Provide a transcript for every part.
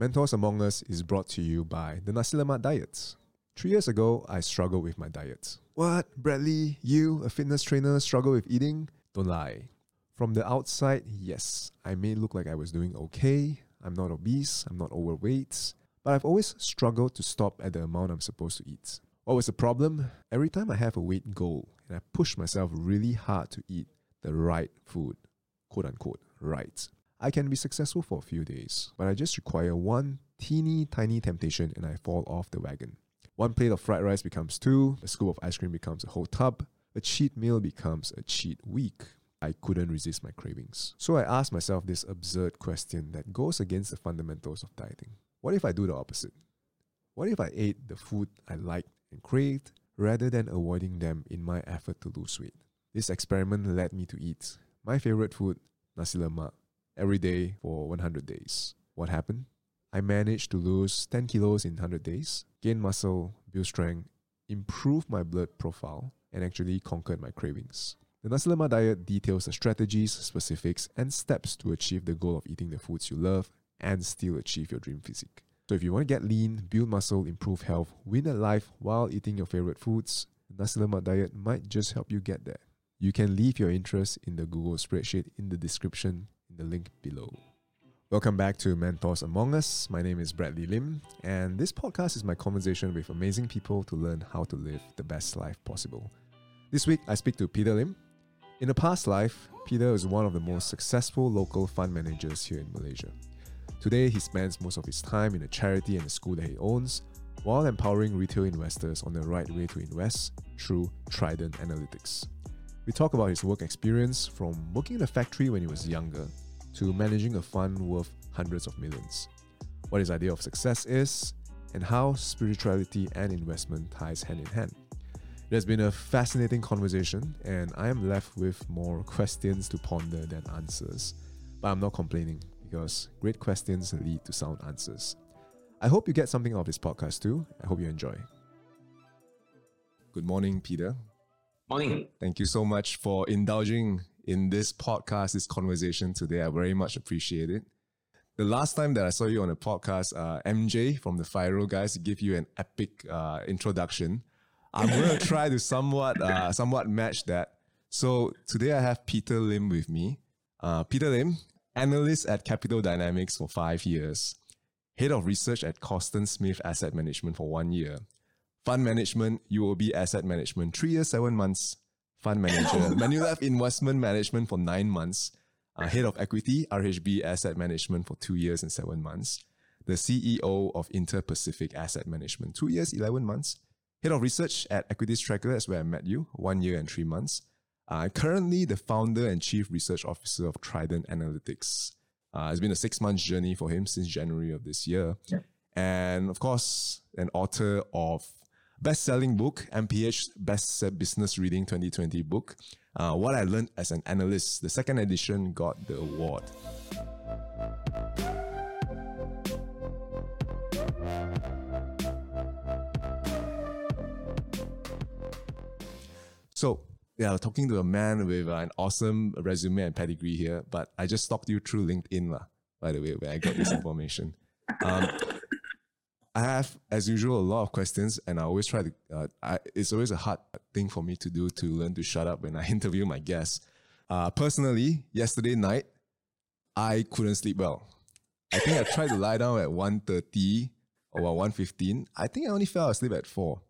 Mentors Among Us is brought to you by the Nasi Lemak Diets. Three years ago, I struggled with my diet. What, Bradley, you, a fitness trainer, struggle with eating? Don't lie. From the outside, yes, I may look like I was doing okay. I'm not obese, I'm not overweight, but I've always struggled to stop at the amount I'm supposed to eat. What was the problem? Every time I have a weight goal and I push myself really hard to eat the right food, quote unquote, right, I can be successful for a few days, but I just require one teeny tiny temptation and I fall off the wagon. One plate of fried rice becomes two, a scoop of ice cream becomes a whole tub, a cheat meal becomes a cheat week. I couldn't resist my cravings. So I asked myself this absurd question that goes against the fundamentals of dieting. What if I do the opposite? What if I ate the food I liked and craved rather than avoiding them in my effort to lose weight? This experiment led me to eat my favorite food, nasi lemak, every day for 100 days. What happened? I managed to lose 10 kilos in 100 days, gain muscle, build strength, improve my blood profile, and actually conquered my cravings. The Nasi diet details the strategies, specifics, and steps to achieve the goal of eating the foods you love and still achieve your dream physique. So if you want to get lean, build muscle, improve health, win at life while eating your favorite foods, the Nasi diet might just help you get there. You can leave your interest in the Google spreadsheet in the description the link below. Welcome back to Mentors Among Us. My name is Bradley Lim, and this podcast is my conversation with amazing people to learn how to live the best life possible. This week, I speak to Peter Lim. In a past life, Peter is one of the most successful local fund managers here in Malaysia. Today, he spends most of his time in a charity and a school that he owns, while empowering retail investors on the right way to invest through Trident Analytics. We talk about his work experience from working in a factory when he was younger to managing a fund worth hundreds of millions, what his idea of success is, and how spirituality and investment ties hand in hand. It has been a fascinating conversation, and I am left with more questions to ponder than answers. But I'm not complaining because great questions lead to sound answers. I hope you get something out of this podcast too. I hope you enjoy. Good morning, Peter. Morning. Thank you so much for indulging in this podcast, this conversation today. I very much appreciate it. The last time that I saw you on a podcast, uh, MJ from the Firo guys gave you an epic uh, introduction. I'm going to try to somewhat, uh, somewhat match that. So today I have Peter Lim with me. Uh, Peter Lim, analyst at Capital Dynamics for five years, head of research at Corston-Smith Asset Management for one year, fund management, UOB Asset Management, three years, seven months, fund manager, Manulife Investment Management for nine months, uh, head of equity, RHB Asset Management for two years and seven months, the CEO of Inter Pacific Asset Management, two years, 11 months, head of research at Equities Tracker, that's where I met you, one year and three months. Uh, currently the founder and chief research officer of Trident Analytics. Uh, it's been a six month journey for him since January of this year. Yeah. And of course, an author of best-selling book, MPH Best Business Reading 2020 book. Uh, what I learned as an analyst. The second edition got the award. So, yeah, talking to a man with uh, an awesome resume and pedigree here, but I just stalked you through LinkedIn, lah, by the way, where I got this information. Um, I have, as usual, a lot of questions, and I always try to. Uh, I, it's always a hard thing for me to do to learn to shut up when I interview my guests. Uh, personally, yesterday night, I couldn't sleep well. I think I tried to lie down at 1.30 or 1.15. I think I only fell asleep at 4.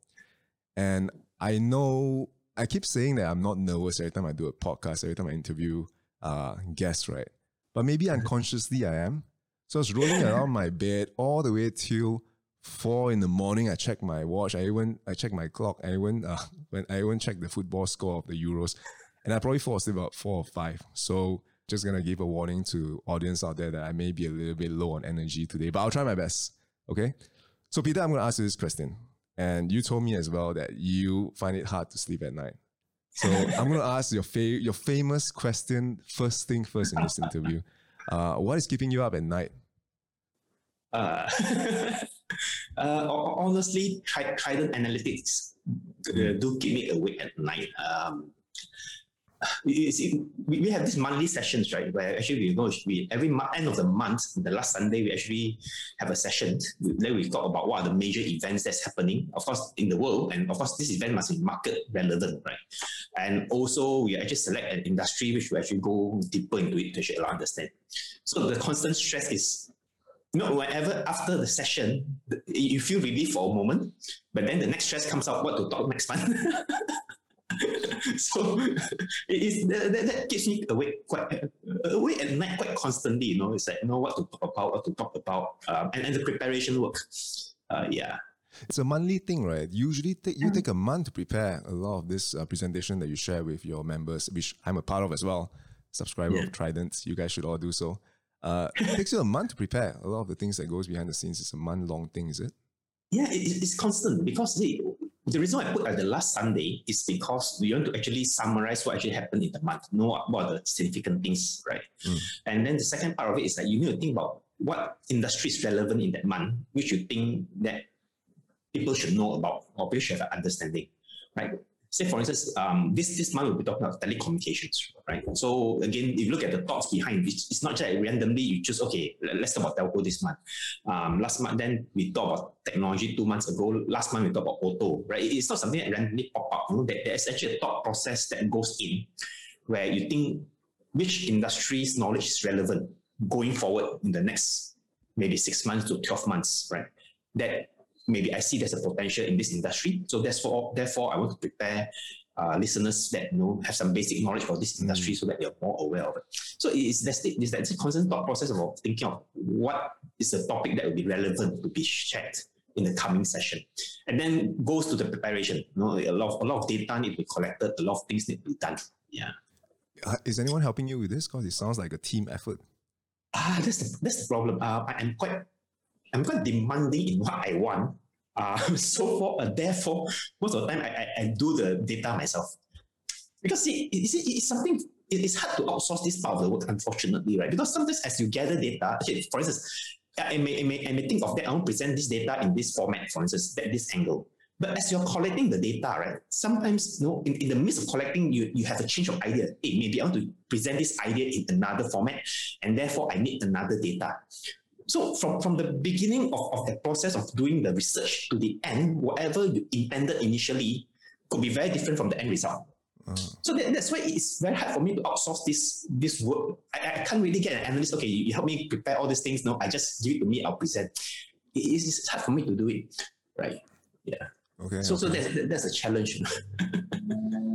And I know, I keep saying that I'm not nervous every time I do a podcast, every time I interview uh, guests, right? But maybe unconsciously I am. So I was rolling around my bed all the way till four in the morning, I check my watch. I even I check my clock. I even uh, when I even check the football score of the Euros, and I probably fall asleep about four or five. So just gonna give a warning to audience out there that I may be a little bit low on energy today, but I'll try my best. Okay. So Peter, I'm gonna ask you this question, and you told me as well that you find it hard to sleep at night. So I'm gonna ask your fa- your famous question first thing first in this interview. Uh, what is keeping you up at night? Uh, uh, honestly, Trident Analytics uh, do keep me awake at night. Um, see, we, we have these monthly sessions, right? Where actually we go, we every end of the month, the last Sunday, we actually have a session. Then we talk about what are the major events that's happening, of course, in the world, and of course, this event must be market relevant, right? And also, we actually select an industry which we actually go deeper into it to actually understand. So the constant stress is you know, whenever after the session, you feel relief for a moment, but then the next stress comes out, what to talk next month. so it is that, that, that keeps me awake quite awake at night quite constantly. You know, it's like you know what to talk about, what to talk about, um, and, and the preparation work. Uh, yeah. It's a monthly thing, right? Usually, take, you take a month to prepare a lot of this uh, presentation that you share with your members, which I'm a part of as well. Subscriber Yeah. of Trident, you guys should all do so. Uh, it takes you a month to prepare. A lot of the things that goes behind the scenes is a month long thing, is it? Yeah, it, it- it's constant because see, the reason I put at the last Sunday is because we want to actually summarize what actually happened in the month, know what what are the significant things, right? Mm. And then the second part of it is that you need to think about what industry is relevant in that month, which you think that people should know about or people should have an understanding, right? Say for instance, um, this this month we'll be talking about telecommunications, right? So again, if you look at the thoughts behind it, it's not just randomly you choose okay, let- let's talk about telco this month. Um, last month, then we talked about technology two months ago. Last month we talked about auto, right? It's not something that randomly pop up. You know, there- there's actually a thought process that goes in where you think which industry's knowledge is relevant going forward in the next maybe six months to 12 months, right? That maybe I see there's a potential in this industry. So therefore, therefore I want to prepare uh, listeners that you know have some basic knowledge for this industry so that they're more aware of it. So it's that's the, it's that constant thought process of thinking of what is the topic that will be relevant to be shared in the coming session, and then goes to the preparation. You know, a lot of, a lot of data need to be collected, a lot of things need to be done. Yeah. Uh, is anyone helping you with this? Because it sounds like a team effort. Ah, that's the that's the problem. Uh, I am quite I'm quite demanding in what I want. Uh, so for uh, therefore, most of the time I, I, I do the data myself. Because see, it- it's, it's something it- it's hard to outsource this part of the work, unfortunately, right? Because sometimes as you gather data, okay, for instance, I may, I may, I may think of that, I want to present this data in this format, for instance, at this angle. But as you're collecting the data, right, sometimes you know, in, in the midst of collecting, you, you have a change of idea. Hey, maybe I want to present this idea in another format, and therefore I need another data. So from, from the beginning of, of the process of doing the research to the end, whatever you intended initially could be very different from the end result. Uh, So that, that's why it's very hard for me to outsource this this work. I, I can't really get an analyst. Okay, you, you help me prepare all these things. No, I just give it to me. I'll present. It is it's hard for me to do it, right? Yeah. Okay. So so okay. that's that's a challenge.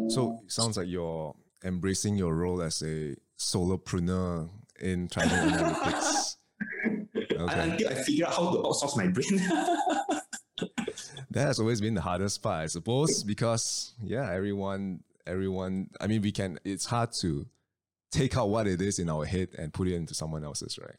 So it sounds like you're embracing your role as a solopreneur in Trident Analytics. Okay. Until I figure out how to outsource my brain. That has always been the hardest part, I suppose, because yeah, everyone, everyone. I mean, we can. It's hard to take out what it is in our head and put it into someone else's, right?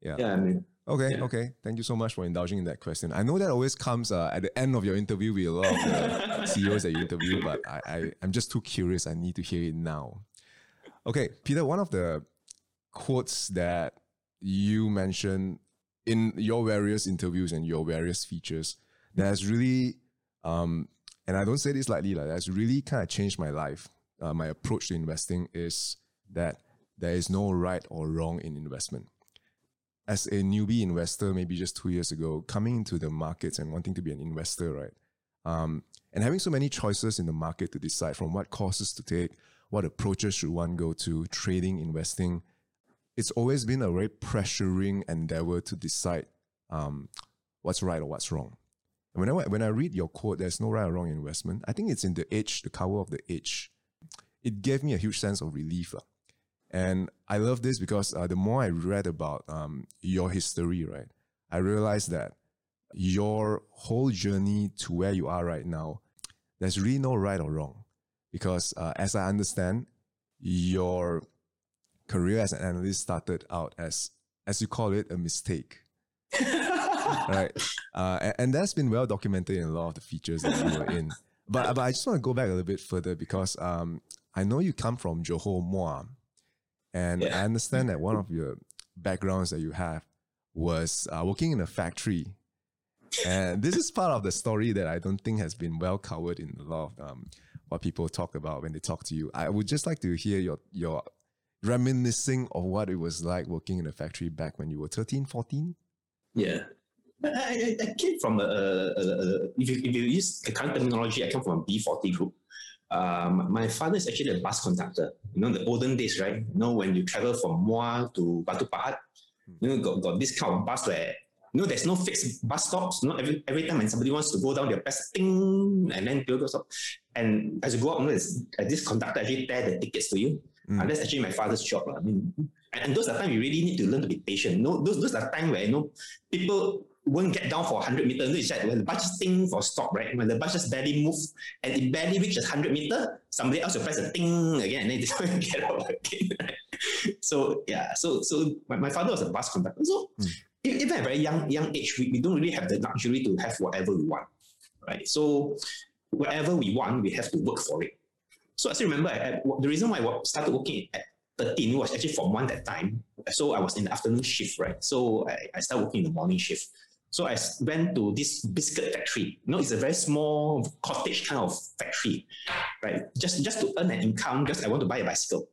Yeah. yeah, I mean, Okay. Yeah. Okay. Thank you so much for indulging in that question. I know that always comes uh, at the end of your interview with a lot of the CEOs that you interview, but I, I, I'm just too curious. I need to hear it now. Okay, Peter. One of the quotes that you mentioned in your various interviews and your various features that has really, um, and I don't say this lightly, like that's really kind of changed my life. Uh, my approach to investing is that there is no right or wrong in investment. As a newbie investor, maybe just two years ago, coming into the markets and wanting to be an investor, right? Um, and having so many choices in the market to decide from what courses to take, what approaches should one go to, trading, investing, it's always been a very pressuring endeavor to decide um, what's right or what's wrong. When I, when I read your quote, there's no right or wrong investment, I think it's in the Edge, the cover of the Edge. It gave me a huge sense of relief. lah. And I love this because uh, the more I read about um, your history, right, I realized that your whole journey to where you are right now, there's really no right or wrong. Because uh, as I understand, your career as an analyst started out as, as you call it, a mistake. right? Uh, and, and that's been well documented in a lot of the features that you were in. But, but I just want to go back a little bit further because um, I know you come from Johor Muar, and Yeah. I understand that one of your backgrounds that you have was uh, working in a factory. And this is part of the story that I don't think has been well covered in a lot of um, what people talk about when they talk to you. I would just like to hear your your reminiscing of what it was like working in a factory back when you were 13, 14. Yeah. I, I, I came from a, a, a, if, you, if you use the current terminology, I come from a B40 group. Um, my father is actually a bus conductor. You know, the olden days, right? You know, when you travel from Muar to Batu Pahat, you know, got, got this kind of bus where you know, there's no fixed bus stops. You know, every, every time when somebody wants to go down, they press ting, and then people go stop. And as you go up, you know, uh, this conductor actually tear the tickets to you. Mm. And that's actually my father's job. I mean, and, and those are times you really need to learn to be patient. Know, those, those are times where, you know, people won't get down for 100 meters. You said when the bus just ting for stop, right? When the bus just barely move and it barely reaches 100 meter, somebody else will press a ting again and then they don't get out again. Right? So yeah, so so my, my father was a bus conductor. So mm. even at a very young young age, we, we don't really have the luxury to have whatever we want, right? So whatever we want, we have to work for it. So I still remember I, I, the reason why I started working at 13 was actually from one that time. So I was in the afternoon shift, right? So I, I started working in the morning shift. So I went to this biscuit factory. You know, it's a very small cottage kind of factory, right? Just just to earn an income, just I want to buy a bicycle.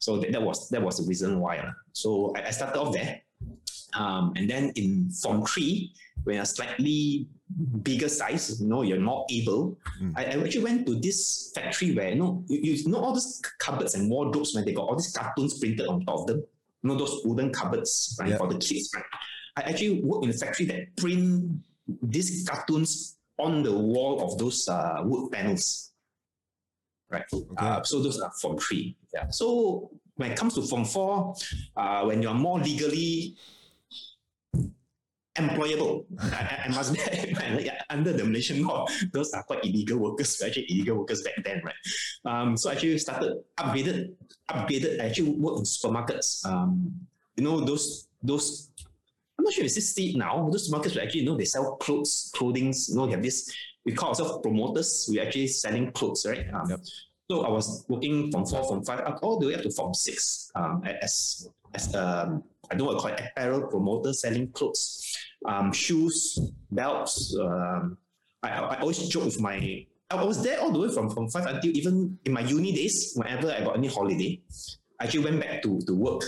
So that, that was that was the reason why. So I, I started off there. Um, and then in Form 3, when a slightly bigger size, you know, you're more able, mm. I, I, actually went to this factory where, you know, you, you know all these cupboards and wardrobes when they got all these cartoons printed on top of them. You know, those wooden cupboards, right, for the kids, right? I actually work in a factory that print these cartoons on the wall of those uh, wood panels. Right. Okay. Uh, so those are form three. Yeah. So when it comes to form four, uh, when you're more legally employable. I, I, must be under the Malaysian law, those are quite illegal workers, actually illegal workers back then, right? Um, so I actually started upgraded, upgraded. I actually work in supermarkets. Um, you know those those I'm not sure if it's still now. Those markets will actually, you know, they sell clothes, clothing, you know, they have this, we call ourselves promoters. We're actually selling clothes, right? Um, yep. So I was working from four, from five, up all the way up to form six um, as, as um, I don't know what I call it, apparel promoter selling clothes, um, shoes, belts. Um, I, I always joke with my, I was there all the way from, from five until even in my uni days, whenever I got any holiday. I actually went back to, to work.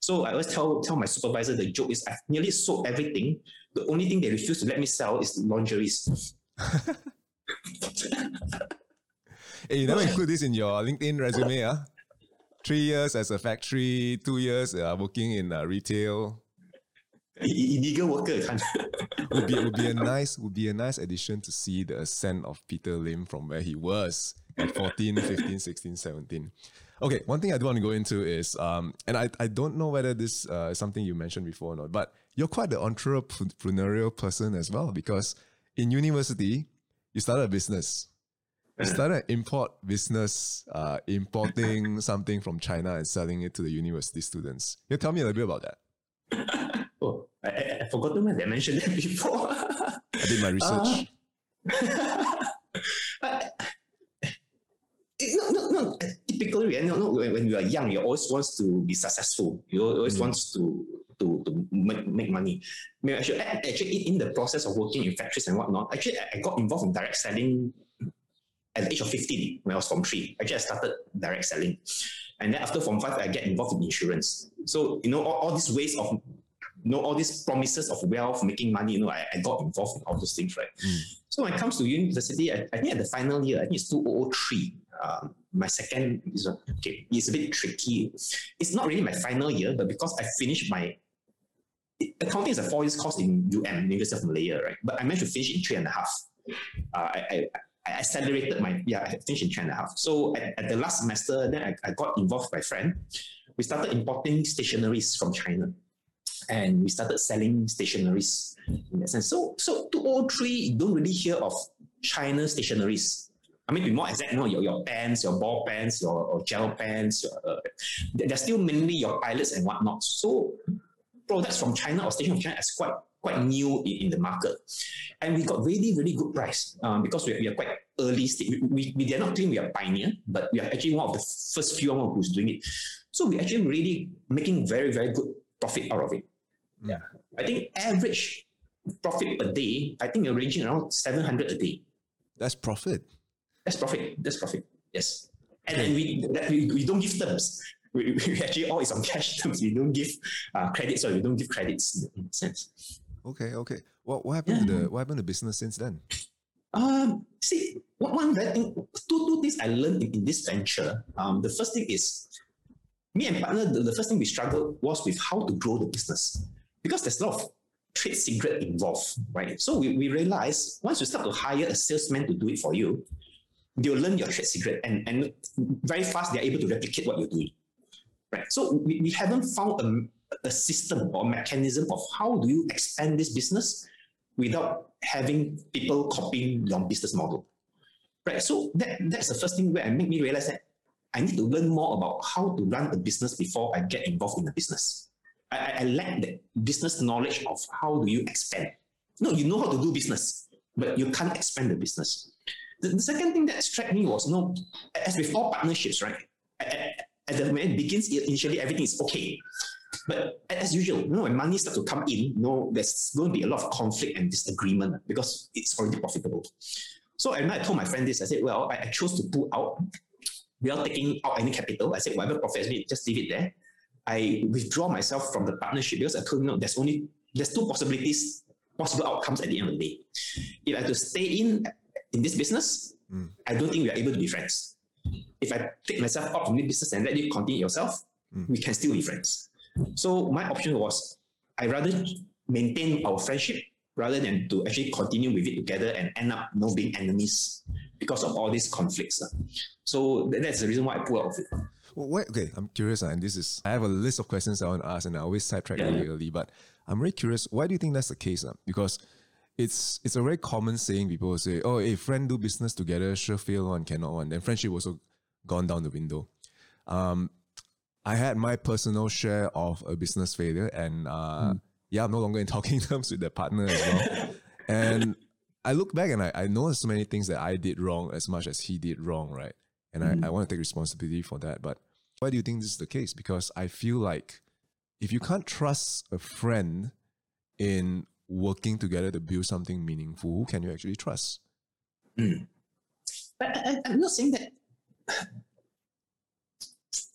So I always tell tell my supervisor the joke is I've nearly sold everything. The only thing they refuse to let me sell is lingeries. hey, you never include this in your LinkedIn resume, huh? Three years as a factory, two years uh, working in uh, retail. Illegal worker, would be would be a nice would be a nice addition to see the ascent of Peter Lim from where he was at 14, 15, 16, 17. Okay, one thing I do want to go into is, um, and I, I don't know whether this uh, is something you mentioned before or not, but you're quite the entrepreneurial person as well because in university, you started a business. You started an import business, uh, importing something from China and selling it to the university students. Can you tell me a little bit about that? oh, I, I forgot to mention that before. I did my research. Uh, no, no, no. Typically, you know, when, when you are young, you always wants to be successful. You always mm. wants to to, to make, make money. I mean, actually, actually, in the process of working in factories and whatnot, actually, I got involved in direct selling at the age of 15 when I was from three. Actually, I started direct selling. And then after Form 5, I get involved in insurance. So, you know, all, all these ways of, you know, all these promises of wealth, making money, you know, I, I got involved in all those things, right? Mm. So when it comes to university, I, I think at the final year, I think it's 2003, um, my second is okay, it's a bit tricky. It's not really my final year, but because I finished my accounting is a four years course in UM, University of Malaya, right? But I managed to finish in three and a half. Uh, I, I, I, accelerated my yeah, I finished in three and a half. So at, at the last semester, then I, I got involved with my friend. We started importing stationaries from China and we started selling stationaries in that sense. So, so 203, you don't really hear of China stationaries I mean, to be more exact, you know, your, your pens, your ball pens, your, gel pens, your, uh, they're still mainly your pilots and whatnot. So products from China or station from China is quite quite new in, in the market. And we got really, really good price um, because we, we are quite early stage. We, we, dare not claim we are pioneer, but we are actually one of the first few one who's doing it. So we're actually really making very, very good profit out of it. Yeah. I think average profit a day, I think you're ranging around 700 a day. That's profit. That's profit. That's profit. Yes. And, and we, that, we we don't give terms. We, we actually all is on cash terms. We don't give uh, credits or we don't give credits in a sense. Okay, okay. What what happened to the what happened to business since then? Um, see, one, one thing, two, two things I learned in, in this venture. Um, the first thing is, me and partner, the, the first thing we struggled was with how to grow the business because there's a lot of trade secret involved, right? So we, we realized once you start to hire a salesman to do it for you, they'll learn your trade secret and, and very fast they're able to replicate what you're doing. Right. So we, we haven't found a, a system or mechanism of how do you expand this business without having people copying your business model. Right. So that, that's the first thing where it made me realize that I need to learn more about how to run a business before I get involved in the business. I, I lack the business knowledge of how do you expand. No, you know how to do business, but you can't expand the business. The, the second thing that struck me was, no, as with all partnerships, right? At, at the moment it begins, initially everything is okay. But as usual, you know, when money starts to come in, you know, there's going to be a lot of conflict and disagreement because it's already profitable. So and I told my friend this, I said, well, I, I chose to pull out without taking out any capital. I said, whatever profits me, just leave it there. I withdraw myself from the partnership because I told you, know, there's only there's two possibilities, possible outcomes at the end of the day. If I have to stay in in this business, mm. I don't think we are able to be friends. If I take myself out from this business and let you continue yourself, mm. we can still be friends. So my option was I rather maintain our friendship rather than to actually continue with it together and end up you know, being enemies because of all these conflicts. So that's the reason why I pull out of it. Well, why, okay, I'm curious, and this is I have a list of questions I want to ask, and I always sidetrack yeah. really early. But I'm very curious. Why do you think that's the case? Uh? Because it's it's a very common saying. People say, "Oh, a friend do business together, sure fail one, cannot one." Then friendship also gone down the window. Um, I had my personal share of a business failure, and uh, mm. yeah, I'm no longer in talking terms with the partner as well. and I look back and I, I noticed so many things that I did wrong as much as he did wrong, right? And mm. I, I want to take responsibility for that. But why do you think this is the case? Because I feel like if you can't trust a friend in working together to build something meaningful, who can you actually trust? Mm. But I, I'm not saying that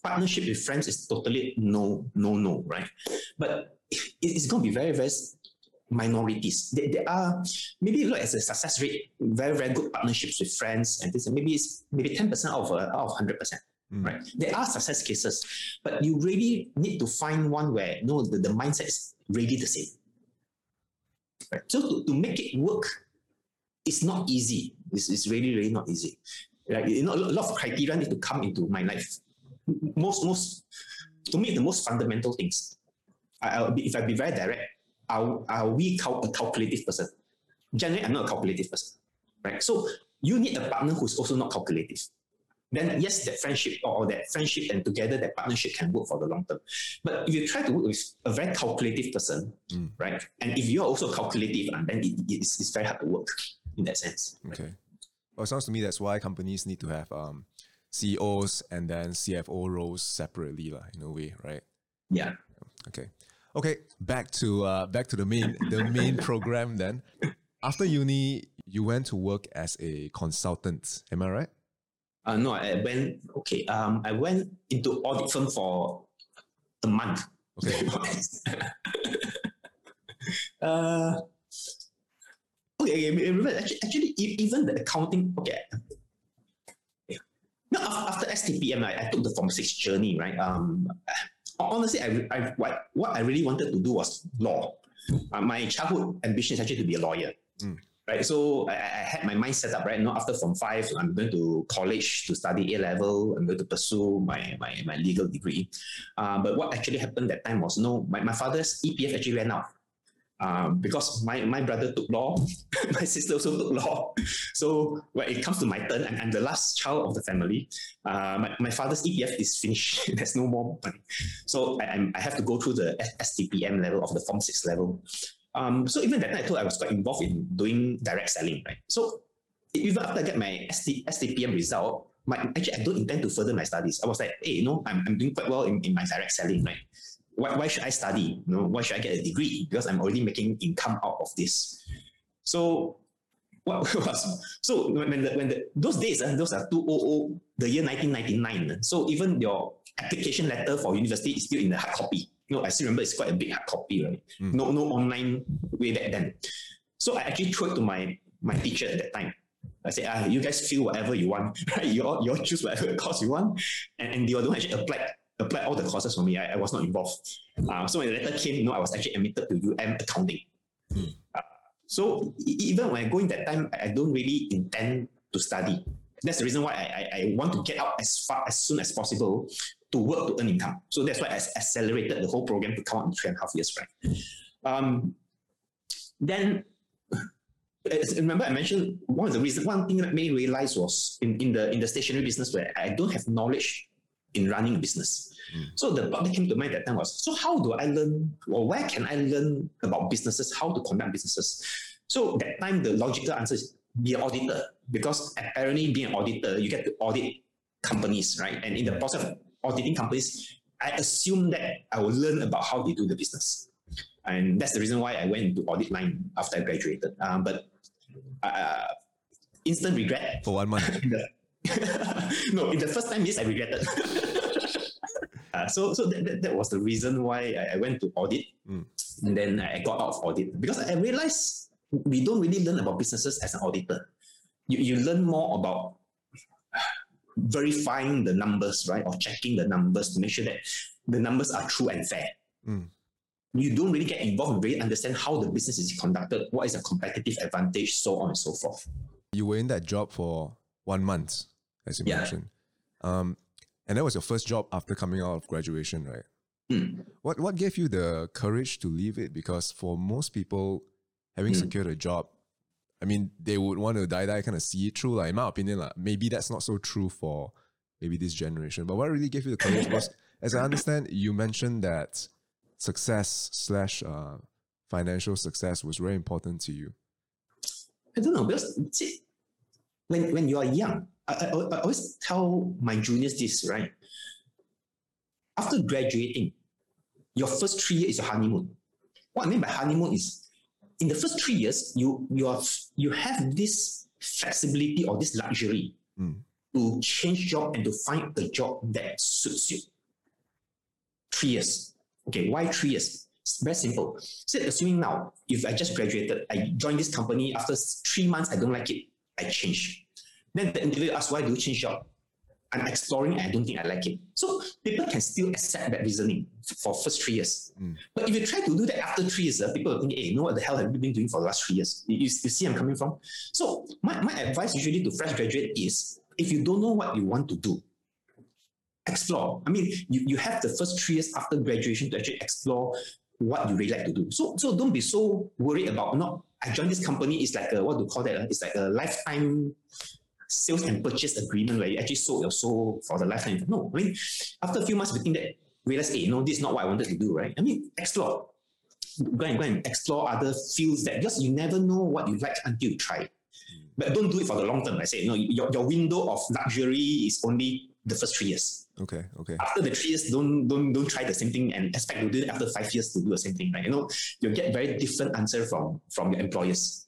partnership with friends is totally no, no, no, right? But it's going to be very, very minorities. There, there are maybe look as a success rate, very, very good partnerships with friends, and this and maybe it's maybe 10% of, uh, out of 100%. Mm. Right. There are success cases, but you really need to find one where you know the, the mindset is really the same. Right. So to, to make it work, it's not easy. It's, it's really, really not easy. Like you know, a lot of criteria need to come into my life. Most, most, to me, the most fundamental things. I, be, if I be very direct, are, are we cal- a calculative person? Generally, I'm not a calculative person, right? So you need a partner who's also not calculative. Then yes, that friendship or that friendship and together that partnership can work for the long term. But if you try to work with a very calculative person, mm. right? And if you're also calculative, uh, then it, it's, it's very hard to work in that sense. Okay. Well, it sounds to me that's why companies need to have um, CEOs and then CFO roles separately, la, in a way, right? Yeah. Okay. Okay, back to uh, back to the main the main program then. After uni, you went to work as a consultant. Am I right? Uh, no, I went. Okay, um, I went into audit firm for a month. Okay. uh, okay, remember actually, actually even the accounting. Okay. No, after STPM, I, I took the Form Six journey. Right. Um, honestly, I, I what, what I really wanted to do was law. Uh, my childhood ambition is actually to be a lawyer. Mm. Right, so I, I, had my mind set up. Right now, after Form Five, I'm going to college to study A level. I'm going to pursue my my, my legal degree. Uh, but what actually happened that time was no, my, my father's EPF actually ran out um, because my, my brother took law, my sister also took law. So when it comes to my turn, and I'm the last child of the family, uh, my, my father's EPF is finished. There's no more money. So I, I have to go through the STPM level of the Form 6 level. Um, so even night, I thought I was quite involved in doing direct selling, right? So even after I get my ST, STPM result, my, actually I don't intend to further my studies. I was like, hey, you know, I'm, I'm doing quite well in, in my direct selling, right? Why, why should I study? You know, why should I get a degree? Because I'm already making income out of this. So what was so when, when the when the those days uh, those are 200 the year 1999 uh, so even your application letter for university is still in the hard copy you know I still remember it's quite a big hard copy right Mm. no no online way back then so I actually threw it to my my teacher at that time I said ah you guys feel whatever you want right you all, you all choose whatever course you want and, and they don't actually apply apply all the courses for me I, I was not involved uh, so when the letter came you know I was actually admitted to UM accounting Mm. Uh, so even when I go in that time, I don't really intend to study. That's the reason why I, I, I want to get out as far as soon as possible to work to earn income. So that's why I accelerated the whole program to come out in three and a half years, right? Um, then remember I mentioned one of the reasons, one thing that made me realize was in, in the in the stationery business where I don't have knowledge in running a business. Mm. So the thought came to mind that time was, so how do I learn or where can I learn about businesses, how to conduct businesses? So that time the logical answer is be an auditor because apparently being an auditor, you get to audit companies, right? And in the process of auditing companies, I assume that I will learn about how they do the business. And that's the reason why I went into audit line after I graduated. Um, but uh, instant regret For one month. no, in the first time, yes, I regretted. uh, so so that, that, that was the reason why I, I went to audit. Mm. And then I got out of audit because I realized we don't really learn about businesses as an auditor. You, you learn more about verifying the numbers, right? Or checking the numbers to make sure that the numbers are true and fair. Mm. You don't really get involved and really understand how the business is conducted, what is a competitive advantage, so on and so forth. You were in that job for one month, as you Yeah. mentioned. Um, and that was your first job after coming out of graduation, right? Mm. What what gave you the courage to leave it? Because for most people, having Mm. secured a job, I mean, they would want to die die kind of see it through. Like in my opinion, like, maybe that's not so true for maybe this generation. But what really gave you the courage was, as I understand, you mentioned that success slash uh, financial success was very important to you. I don't know because see, when when you are young, I, I, I always tell my juniors this right. After graduating, your first three years is your honeymoon. What I mean by honeymoon is, in the first three years, you you are you have this flexibility or this luxury Mm. to change job and to find a job that suits you. Three years. Okay, why three years? It's very simple. So assuming now, if I just graduated, I joined this company after three months, I don't like it, I change. Then the interviewer asks, why do you change job? I'm exploring and I don't think I like it. So people can still accept that reasoning for first three years. Mm. But if you try to do that after three years, uh, people will think, hey, you know what the hell have you been doing for the last three years? You, you, see I'm coming from? So my, my advice usually to fresh graduate is, if you don't know what you want to do, explore. I mean, you, you have the first three years after graduation to actually explore what you really like to do. So so don't be so worried about not I joined this company, it's like a what do you call that? uh, It's like a lifetime sales and purchase agreement where you actually sold your soul for the lifetime. No, I mean after a few months you think that realize, hey, no, this is not what I wanted to do, right? I mean, explore. Go and go and explore other fields that just you never know what you like until you try. But don't do it for the long term. I say, no, your, your window of luxury is only the first three years Okay, okay. after the three years, don't don't don't try the same thing and expect to do it after five years to do the same thing. Right? You know, you'll get very different answer from from your employers.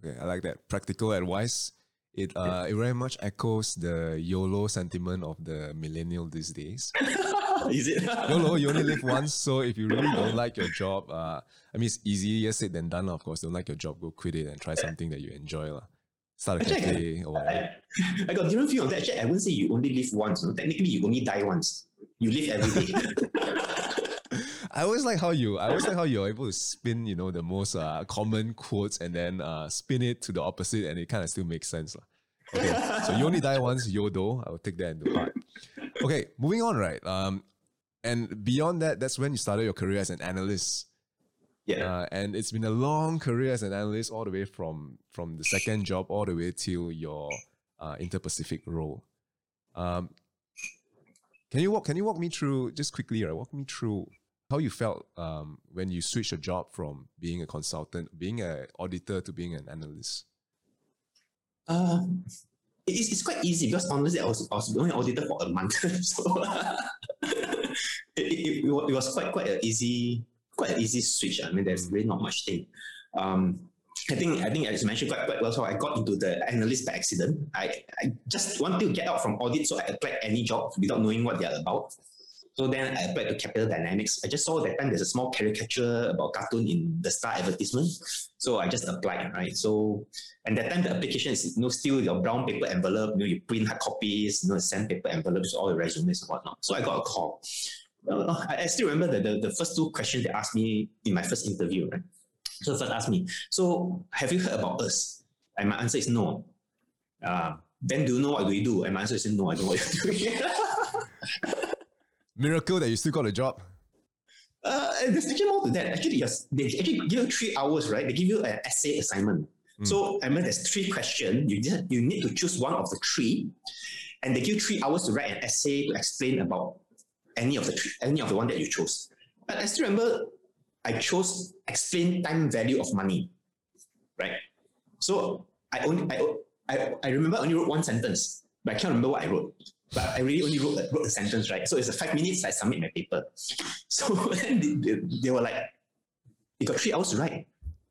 Okay, I like that. Practical advice. It uh it very much echoes the YOLO sentiment of the millennial these days. Is it? YOLO, you only live once, so if you really don't like your job, uh I mean it's easier said than done, of course. Don't like your job, go quit it and try something that you enjoy. lah. Start a Actually, I- cafe or whatever. I, I got different view on that. Actually, I wouldn't say you only live once. No? Technically, you only die once. You live every day. I always like how you I always like how you're able to spin, you know, the most uh, common quotes and then uh, spin it to the opposite and it kind of still makes sense. Okay. so you only die once, Yodo. I will take that into heart. Okay, moving on, right? Um, and beyond that, that's when you started your career as an analyst. yeah. Uh, and it's been a long career as an analyst, all the way from from the second job all the way till your uh, Inter-Pacific role. Um, can you walk? Can you walk me through just quickly? Right, walk me through how you felt um, when you switched a job from being a consultant, being an auditor, to being an analyst. Uh, it is, it's quite easy because honestly, I was, I was only auditor for a month. so it, it, it, was quite quite an easy quite an easy switch. I mean, there's really not much thing. Um, I think I think as mentioned quite, quite well. So I got into the analyst by accident. I, I just wanted to get out from audit, so I applied any job without knowing what they're about. So then I applied to Capital Dynamics. I just saw that time there's a small caricature about cartoon in the Star advertisement. So I just applied, right? So and that time the application is you know still your brown paper envelope, you know, you print hard copies, you know, sandpaper envelopes, all the resumes and whatnot. So I got a call. Uh, I, still remember the, the, the first two questions they asked me in my first interview, right? So first asked me, so have you heard about us? And my answer is no. Uh, then do you know what we do? And my answer is no, I don't know what you're doing. Miracle that you still got a job. Uh, there's actually more to that. Actually, yes, they actually give you three hours, right? They give you an essay assignment. Mm. So I mean, there's three questions. You just, you need to choose one of the three, and they give you three hours to write an essay to explain about any of the three, any of the one that you chose. But I still remember I chose explain time value of money, right? So I only I, I, I remember I only wrote one sentence, but I can't remember what I wrote. But I really only wrote, wrote a sentence, right? So it's a five minutes I submit my paper. So then they, they, were like, you got three hours to write.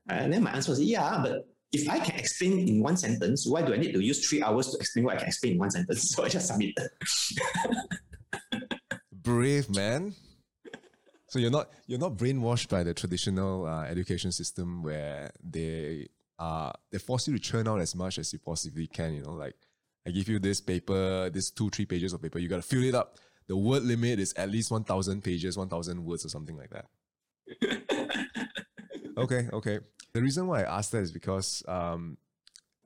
And then my answer was, yeah, but if I can explain in one sentence, why do I need to use three hours to explain what I can explain in one sentence? So I just submitted. Brave man. So you're not you're not brainwashed by the traditional uh, education system where they uh they force you to churn out as much as you possibly can. You know, like I give you this paper, this two three pages of paper, you gotta fill it up. The word limit is at least one thousand pages, one thousand words, or something like that. okay, okay. The reason why I asked that is because, um,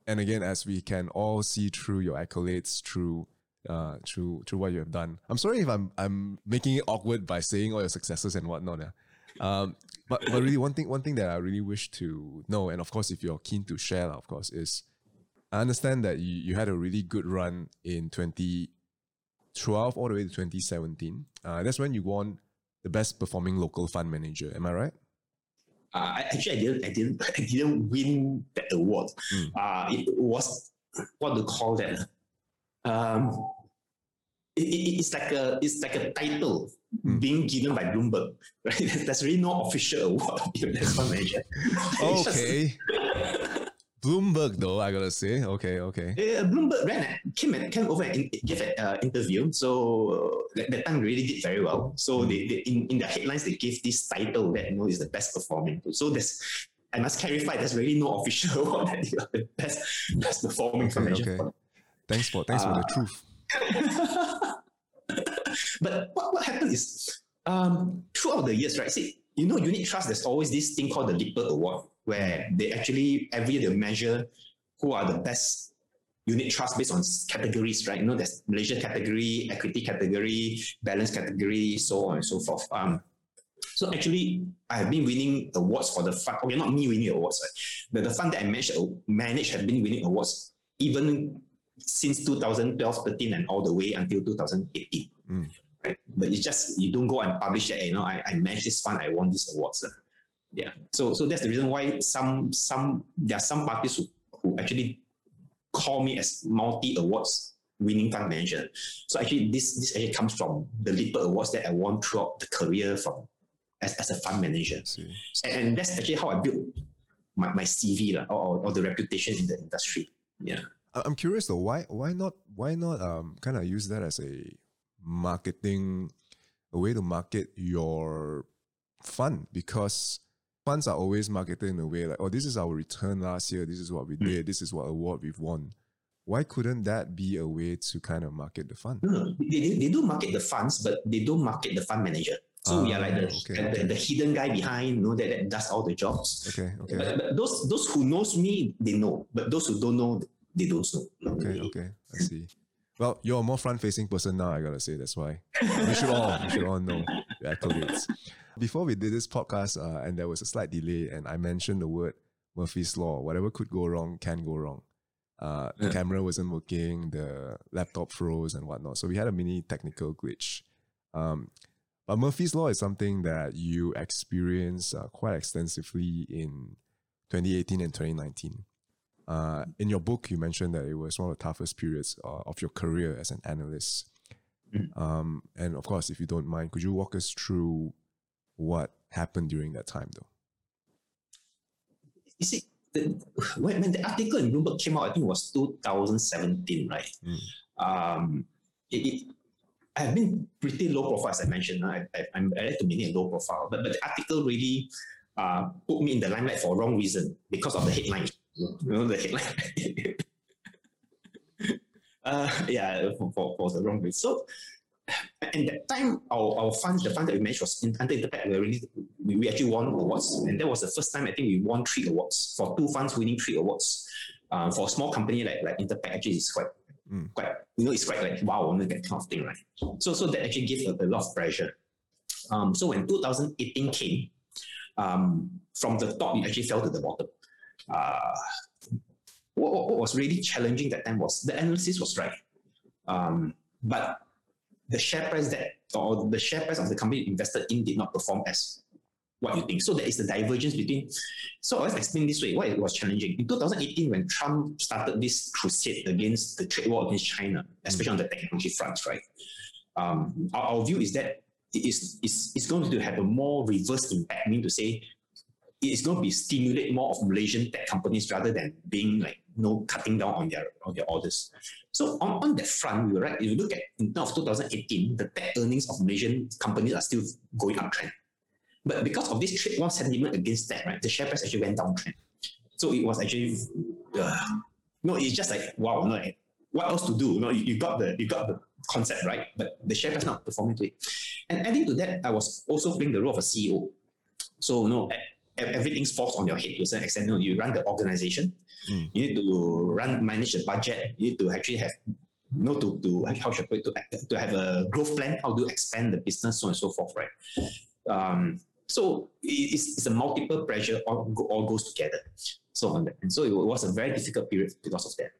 and again, as we can all see through your accolades, through uh, through through what you have done. I'm sorry if I'm I'm making it awkward by saying all your successes and whatnot. Yeah. Um, but but really one thing one thing that I really wish to know, and of course if you're keen to share, of course, is I understand that you, you had a really good run in 2012 all the way to 2017. Uh, that's when you won the best performing local fund manager. Am I right? Uh, actually, I didn't, I didn't, I didn't win that award. Mm. Uh, it was what do you call that? Um, it, it, it's like a it's like a title mm. being given by Bloomberg, right? There's really no official award of the fund manager. okay. Bloomberg, though, I gotta say. Okay, okay. Uh, Bloomberg ran, came, and, came over and gave an uh, interview. So uh, that time really did very well. So mm. they, they, in, in the headlines, they gave this title that you know is the best performing. So there's, I must clarify, there's really no official award that you are the best, best performing okay, okay. Thanks for thanks for the uh, truth. but what, what happened is um, throughout the years, right? See, you know, unit trust, there's always this thing called the Lipper Award, where they actually every year they measure who are the best unit trust based on categories, right? You know, there's Malaysia category, equity category, balance category, so on and so forth. Um, so actually, I have been winning awards for the fund. Okay, not me winning awards, right? But the fund that I manage, manage have been winning awards even since 2012, 13, and all the way until 2018. Mm. Right? But it's just you don't go and publish it. You know, I, I managed this fund, I won this awards. Uh. Yeah. So so that's the reason why some some there are some parties who, who actually call me as multi awards winning fund manager. So actually this this actually comes from the Lipper Awards that I won throughout the career from as, as a fund manager. And, and that's actually how I built my, my CV or, or the reputation in the industry. Yeah. I'm curious though, why why not why not um kind of use that as a marketing a way to market your fund because funds are always marketed in a way like, oh, this is our return last year, this is what we mm. did, this is what award we've won. Why couldn't that be a way to kind of market the fund? No, no. They, they do market the funds, but they don't market the fund manager. So we are like the, ah, okay, the, the, hidden guy behind, you know, that, that does all the jobs. Okay, okay. But, but those those who knows me, they know. But those who don't know, they don't know. Okay, okay, I see. Well, you're a more front-facing person now. I gotta say that's why. We should all, we should all know your accolades. Before we did this podcast, uh, and there was a slight delay, and I mentioned the word Murphy's law. Whatever could go wrong can go wrong. Uh, the yeah. camera wasn't working, the laptop froze, and whatnot. So we had a mini technical glitch. Um, but Murphy's law is something that you experience uh, quite extensively in 2018 and 2019. Uh, in your book, you mentioned that it was one of the toughest periods uh, of your career as an analyst. Mm. Um, and of course, if you don't mind, could you walk us through what happened during that time, though? You see, the, when, when the article in Bloomberg came out, I think it was 2017, right? Mm. Um, it, it, I've been pretty low profile, as I mentioned. I, I, I'm I like to maintain a low profile, but, but the article really uh, put me in the limelight for a wrong reason because of the headline. You the headline. uh, yeah, for, for, for the wrong reason. So, and that time, our, our fund, the fund that we managed was in, under Interpac, we, really, we, we actually won awards. And that was the first time I think we won three awards for two funds winning three awards. Um, for a small company like, like Interpac, actually, it's quite, Mm. quite, you know, it's quite like, wow, that kind of thing, right? So, so that actually gives a, a lot of pressure. Um, so when 2018 came, um, from the top, it actually fell to the bottom. Uh, what, what, was really challenging that time was the analysis was right. Um, but the share price that or the share price of the company invested in did not perform as what you think. So there is the divergence between. So let's explain this way. Why it was challenging in 2018 when Trump started this crusade against the trade war against China, especially on the technology front, right? Um, our, our view is that it is is it's going to have a more reverse impact, meaning to say it is going to be stimulate more of Malaysian tech companies rather than being like you know cutting down on their on their orders. So on, on that front, you're right. If you look at in terms of 2018, the tech earnings of Malaysian companies are still going uptrend. But because of this trade war sentiment against that, right, the share price actually went downtrend. So it was actually uh, no, it's just like wow, no, what else to do? No, you, you got the you got the concept right, but the share price not performing to it. And adding to that, I was also playing the role of a CEO. So you know, everything falls on your head to a certain extent. You, run the organization, Mm. you need to run manage the budget, you need to actually have you know to, to how should I put it, to, to have a growth plan, how to expand the business, so on and so forth, right? Um, so it's, it's a multiple pressure all, all goes together. So on that. And so it was a very difficult period because of that.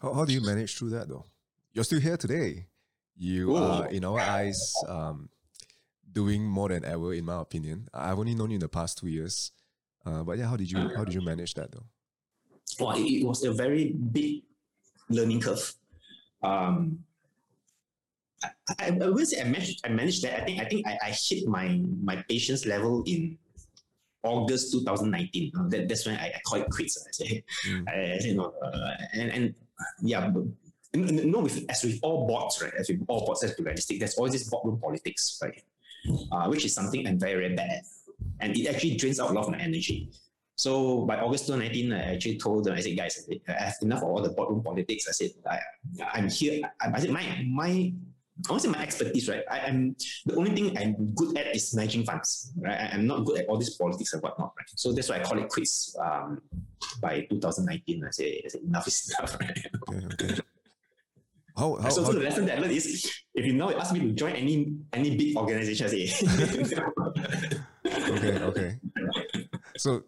How, how do you manage through that though? You're still here today. You Oh. are, in our eyes, um, doing more than ever, in my opinion. I've only known you in the past two years. Uh, but yeah, how did you how did you manage that though? well, it, was a very big learning curve. Um, I, I, I will say I managed, I managed that. I think I think I, I hit my my patience level in August 2019. Uh, that, that's when I, I call it quits. I say, Mm. I, I say no, uh, and and yeah, but, no, with, as with all boards, right? As with all boards, let's realistic. There's always this boardroom politics, right? Uh, which is something I'm very very bad at, and it actually drains out a lot of my energy. So by August 2019, I actually told them, I said, guys, I have enough of all the boardroom politics. I said, I, I'm here. I, I said, my, my, I won't say my expertise, right? I, am the only thing I'm good at is managing funds, right? I, am not good at all this politics and whatnot, right? So that's why I call it quits. Um, by 2019, I say, I said enough is enough, right? Okay, okay. How, how, so, how so the lesson that I learned is, if you now ask me to join any any big organization, I say, okay, okay. So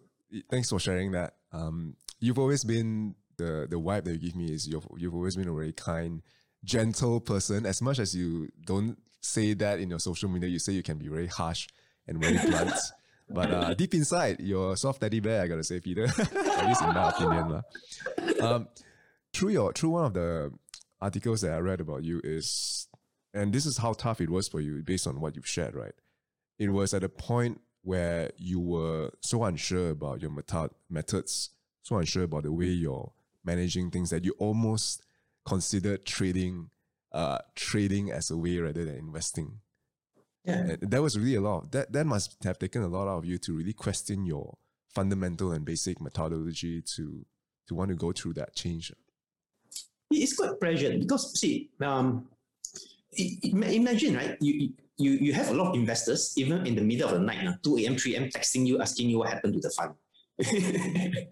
thanks for sharing that. Um, you've always been the the vibe that you give me is you've you've always been a very kind, gentle person. As much as you don't say that in your social media, you say you can be very harsh and very blunt. But uh, deep inside, you're a soft teddy bear. I gotta say, Peter. At least in my opinion, lah. Um, through your through one of the articles that I read about you is, and this is how tough it was for you based on what you've shared, right? It was at a point where you were so unsure about your method methods, so unsure about the way you're managing things that you almost considered trading, uh, trading as a way rather than investing. yeah. And that was really a lot. That that must have taken a lot out of you to really question your fundamental and basic methodology to to want to go through that change. It's quite pressured because see, um, imagine right, you you you have a lot of investors even in the middle of the night, uh, two a.m., three a.m. texting you asking you what happened to the fund.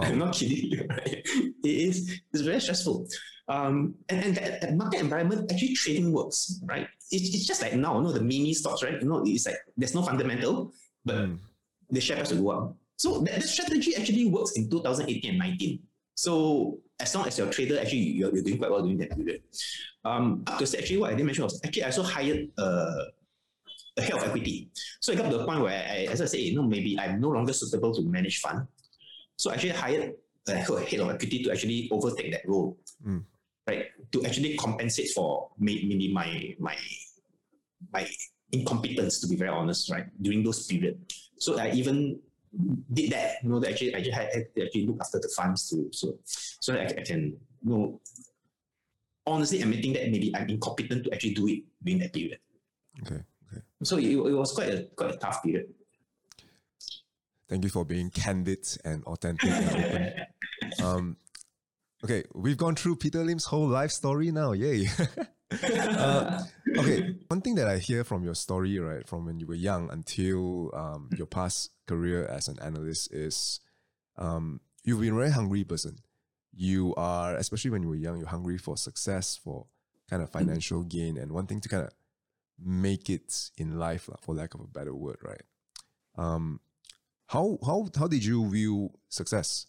I'm not kidding you. Right? It is it's very stressful. Um, and and that, that market environment actually trading works, right? It's, it's just like now, you know, the mini stocks, right? You know, it's like there's no fundamental, but Mm. the share price will go up. So that, that strategy actually works in 2018 and 19. So as long as your trader actually you're, you're doing quite well during that period. Um, up to actually what I didn't mention was actually I also hired uh, a head of equity. So I got to the point where I, as I say, you know, maybe I'm no longer suitable to manage fund. So I actually hired a head of equity to actually overtake that role, Mm. right? To actually compensate for maybe my my my incompetence, to be very honest, right? During those period. So I even did that. You know, that actually, I just had, to actually look after the funds to so so that I, I can you know honestly admitting that maybe I'm incompetent to actually do it during that period. Okay. Okay. So it, it was quite a quite a tough period. Thank you for being candid and authentic and open. Um, okay, we've gone through Peter Lim's whole life story now. Yay. uh, okay, one thing that I hear from your story, right, from when you were young until um, your past career as an analyst is um, you've been a very hungry person. You are, especially when you were young, you're hungry for success, for kind of financial gain, and one thing to kind of make it in life, for lack of a better word, right? Um, how how how did you view success?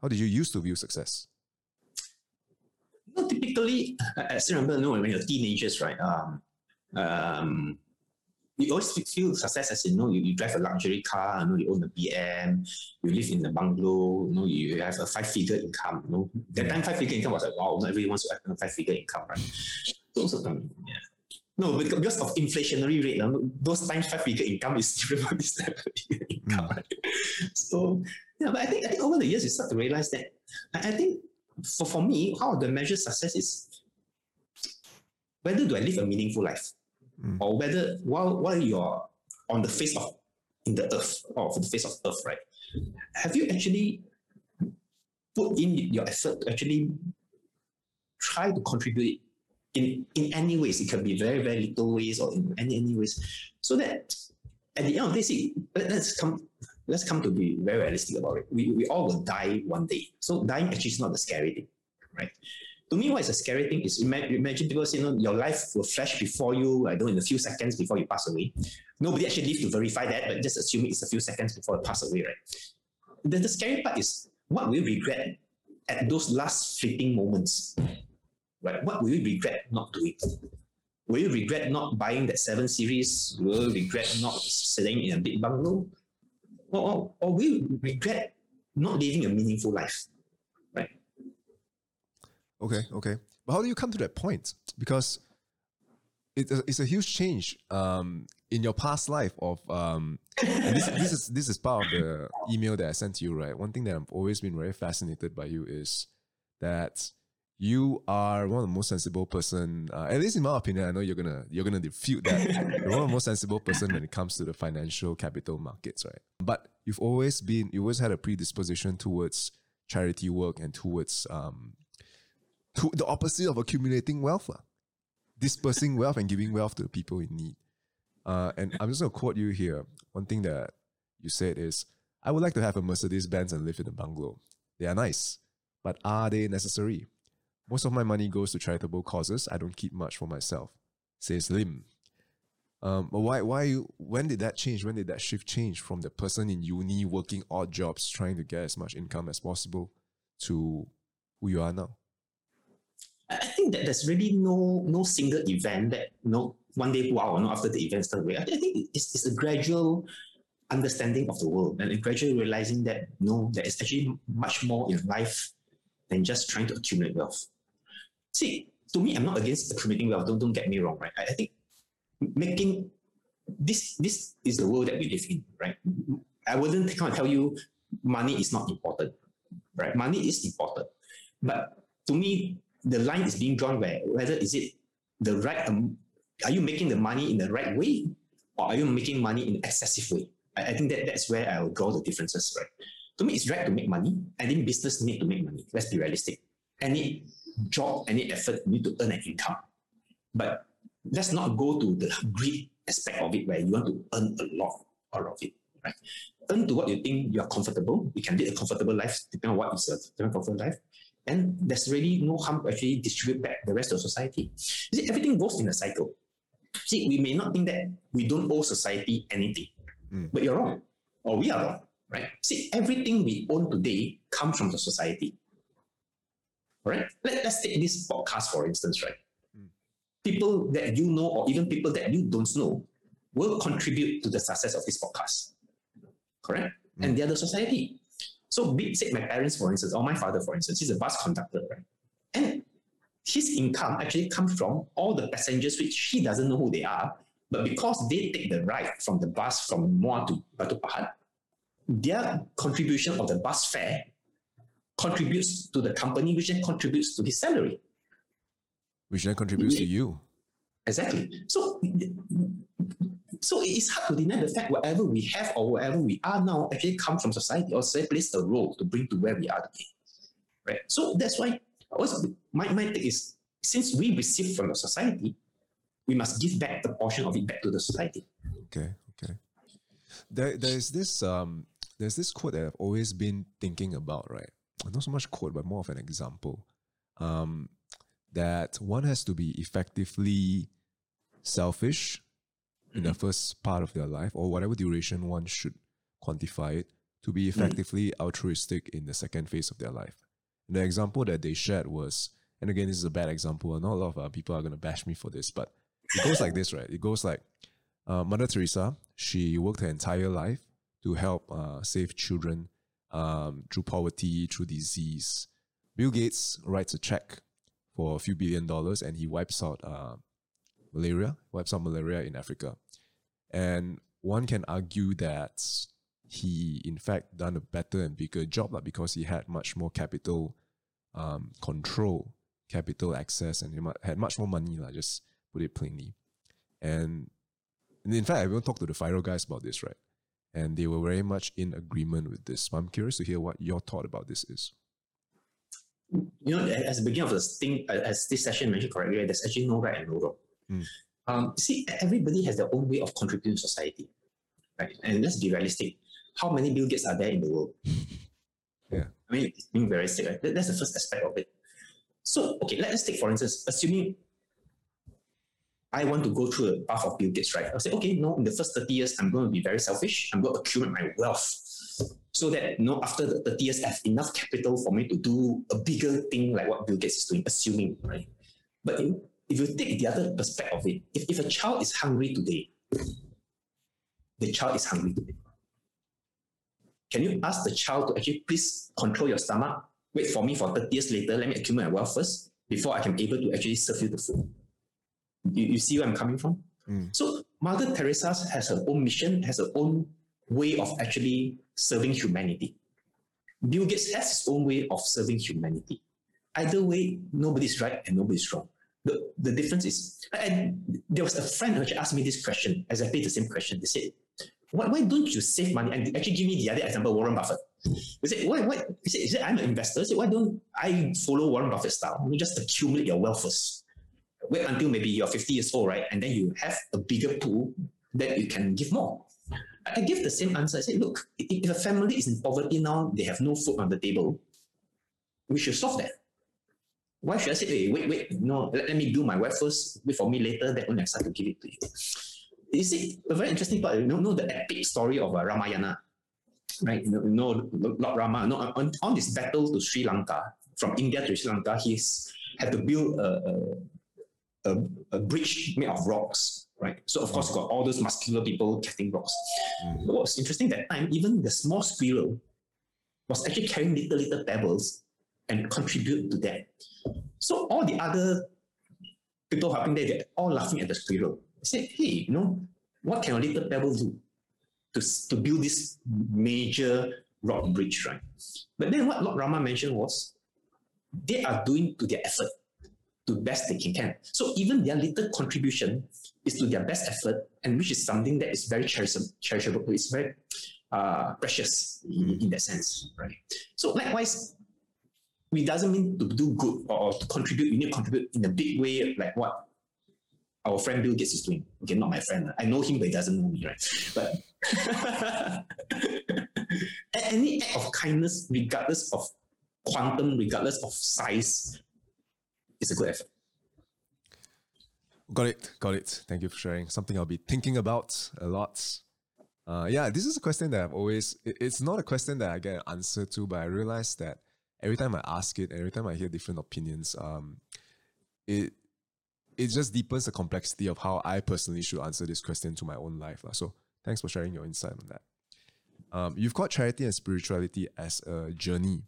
How did you used to view success? Typically, I, I still remember, you know, when you're teenagers, right? Um, um, you always feel success as you know, you, you drive a luxury car, you know, you own a BM, you live in a bungalow, you know, you have a five-figure income. You know, that time five-figure income was like wow, not everyone wants to have a five-figure income, right? So, um, yeah. No, because of inflationary rate, um, those times five-figure income is different from this type of income. Mm. Right? So yeah, but I think I think over the years you start to realize that I, I think for, for me, how the measure success is whether do I live a meaningful life Mm. or whether while while you're on the face of in the earth or the face of earth, right? Have you actually put in your effort to actually try to contribute in in any ways? It can be very very little ways or in any any ways, so that at the end of the day, see, let, us come let's come to be very realistic about it. We we all will die one day, so dying actually is not the scary thing, right? to me, what is a scary thing is imagine, people say, you know, your life will flash before you, I don't know, in a few seconds before you pass away. Nobody actually lived to verify that, but just assume it's a few seconds before you pass away, right? The, the scary part is what will you regret at those last fleeting moments, right? What will you regret not doing? Will you regret not buying that 7 Series? Will you regret not sitting in a big bungalow? Or, or, will regret not living a meaningful life? Right? Okay, okay. But how do you come to that point? Because it's a, it's a huge change um, in your past life of um, and this, this is this is part of the email that I sent to you, right? One thing that I've always been very fascinated by you is that you are one of the most sensible person, uh, at least in my opinion. I know you're gonna you're gonna refute that. you're one of the most sensible person when it comes to the financial capital markets, right? But you've always been you always had a predisposition towards charity work and towards um, to the opposite of accumulating wealth, lah. dispersing wealth and giving wealth to the people in need. Uh, and I'm just going to quote you here. One thing that you said is, I would like to have a Mercedes Benz and live in a bungalow. They are nice, but are they necessary? Most of my money goes to charitable causes. I don't keep much for myself, says Lim. Um, but why, why, when did that change? When did that shift change from the person in uni working odd jobs, trying to get as much income as possible, to who you are now? I think that there's really no no single event that you know one day wow, you know, after the event started. I think it's, it's a gradual understanding of the world and gradually realizing that no, there is actually much more in life than just trying to accumulate wealth. See, to me, I'm not against accumulating wealth. Don't don't get me wrong, right? I, I think making this this is the world that we live in, right? I wouldn't kind of tell you money is not important, right? Money is important, but to me, the line is being drawn where whether is it the right um, are you making the money in the right way or are you making money in an excessive way I, I think that that's where I'll draw the differences right to me it's right to make money and in business need to make money let's be realistic any job any effort you need to earn an income but let's not go to the greed aspect of it where you want to earn a lot out of it right earn to what you think you're comfortable you can lead a comfortable life depending on what is a comfortable life and there's really no harm to actually distribute back the rest of society. You see, everything goes in a cycle. See, we may not think that we don't owe society anything, Mm. but you're wrong, or we are wrong, right? See, everything we own today comes from the society. Right? Let, let's take this podcast, for instance, right? Mm. People that you know, or even people that you don't know, will contribute to the success of this podcast. Correct? And they are the society. So, be, say my parents, for instance, or my father, for instance, he's a bus conductor, right? And his income actually comes from all the passengers which he doesn't know who they are, but because they take the ride from the bus from Muar to Batu Pahat, their contribution of the bus fare contributes to the company, which then contributes to his salary. Which then contributes to you. Exactly. So, so it's hard to deny the fact whatever we have or whatever we are now actually come from society or say plays a role to bring to where we are today. Right. So that's why always my, my take is since we receive from the society, we must give back the portion of it back to the society. Okay. Okay. There, there's this um there's this quote that I've always been thinking about, right? Not so much quote, but more of an example. Um, that one has to be effectively selfish in the first part of their life, or whatever duration one should quantify it, to be effectively altruistic in the second phase of their life. And the example that they shared was, and again, this is a bad example, and not a lot of uh, people are going to bash me for this, but it goes like this, right? It goes like uh, Mother Teresa, she worked her entire life to help uh, save children um, through poverty, through disease. Bill Gates writes a check for a few billion dollars and he wipes out uh, malaria, wipes out malaria in Africa. And one can argue that he, in fact, done a better and bigger job like, because he had much more capital um, control, capital access, and he had much more money, like, just put it plainly. And, and in fact, I even talked to the FIRO guys about this, right? And they were very much in agreement with this. So I'm curious to hear what your thought about this is you know, as the beginning of the thing, as this session mentioned correctly, there's actually no right and no wrong. Mm. Um, see, everybody has their own way of contributing to society, right? And let's be realistic. How many Bill Gates are there in the world? Yeah. I mean, it's being realistic, right? That's the first aspect of it. So, okay, let's take, for instance, assuming I want to go through the path of Bill Gates, right? I'll say, okay, no, in the first 30 years, I'm going to be very selfish. I'm going to accumulate my wealth so that you know after the 30 years I have enough capital for me to do a bigger thing like what Bill Gates is doing, assuming, right? But if, you take the other perspective of it, if, if a child is hungry today, the child is hungry today. Can you ask the child to actually please control your stomach? Wait for me for 30 years later, let me accumulate my wealth first before I can be able to actually serve you the food. You, you see where I'm coming from? Mm. So Mother Teresa has her own mission, has her own way of actually serving humanity. Bill Gates has his own way of serving humanity. Either way, nobody's right and nobody's wrong. The, the difference is, and there was a friend who asked me this question, exactly the same question. They said, why, why don't you save money? And actually give me the other example, Warren Buffett. They said, why, why? He said, I'm an investor. He said, why don't I follow Warren Buffett style? You just accumulate your wealth first. Wait until maybe you're 50 years old, right? And then you have a bigger pool that you can give more. I give the same answer. I say, look, if a family is in poverty now, they have no food on the table, we should solve that. Why should I say, hey, wait, wait, no, let, let me do my work first, wait for me later, then only I start to give it to you. You see, a very interesting part, you know, know the epic story of uh, Ramayana, right? You know, you know Rama, no, on, on this battle to Sri Lanka, from India to Sri Lanka, he's had to build a, a, a, a bridge made of rocks right? So of course, you got all those muscular people casting rocks. Mm. What was interesting that time, even the small squirrel was actually carrying little little pebbles and contribute to that. So all the other people helping there, they're all laughing at the squirrel. They said, hey, you know, what can a little pebble do to, to build this major rock bridge, right? But then what Lord Rama mentioned was they are doing to their effort to best they can. So even their little contribution is to their best effort, and which is something that is very cherishable. cherishable. It's very uh, precious in, in, that sense, right? So likewise, it doesn't mean to do good or, to contribute. You need to contribute in a big way, like what our friend Bill Gates is doing. Okay, not my friend. I know him, but he doesn't know me, right? But any act of kindness, regardless of quantum, regardless of size, is a effort. Got it. Got it. Thank you for sharing. Something I'll be thinking about a lot. Uh, yeah, this is a question that I've always, it, it's not a question that I get an answer to, but I realize that every time I ask it, every time I hear different opinions, um, it, it just deepens the complexity of how I personally should answer this question to my own life. So thanks for sharing your insight on that. Um, you've got charity and spirituality as a journey,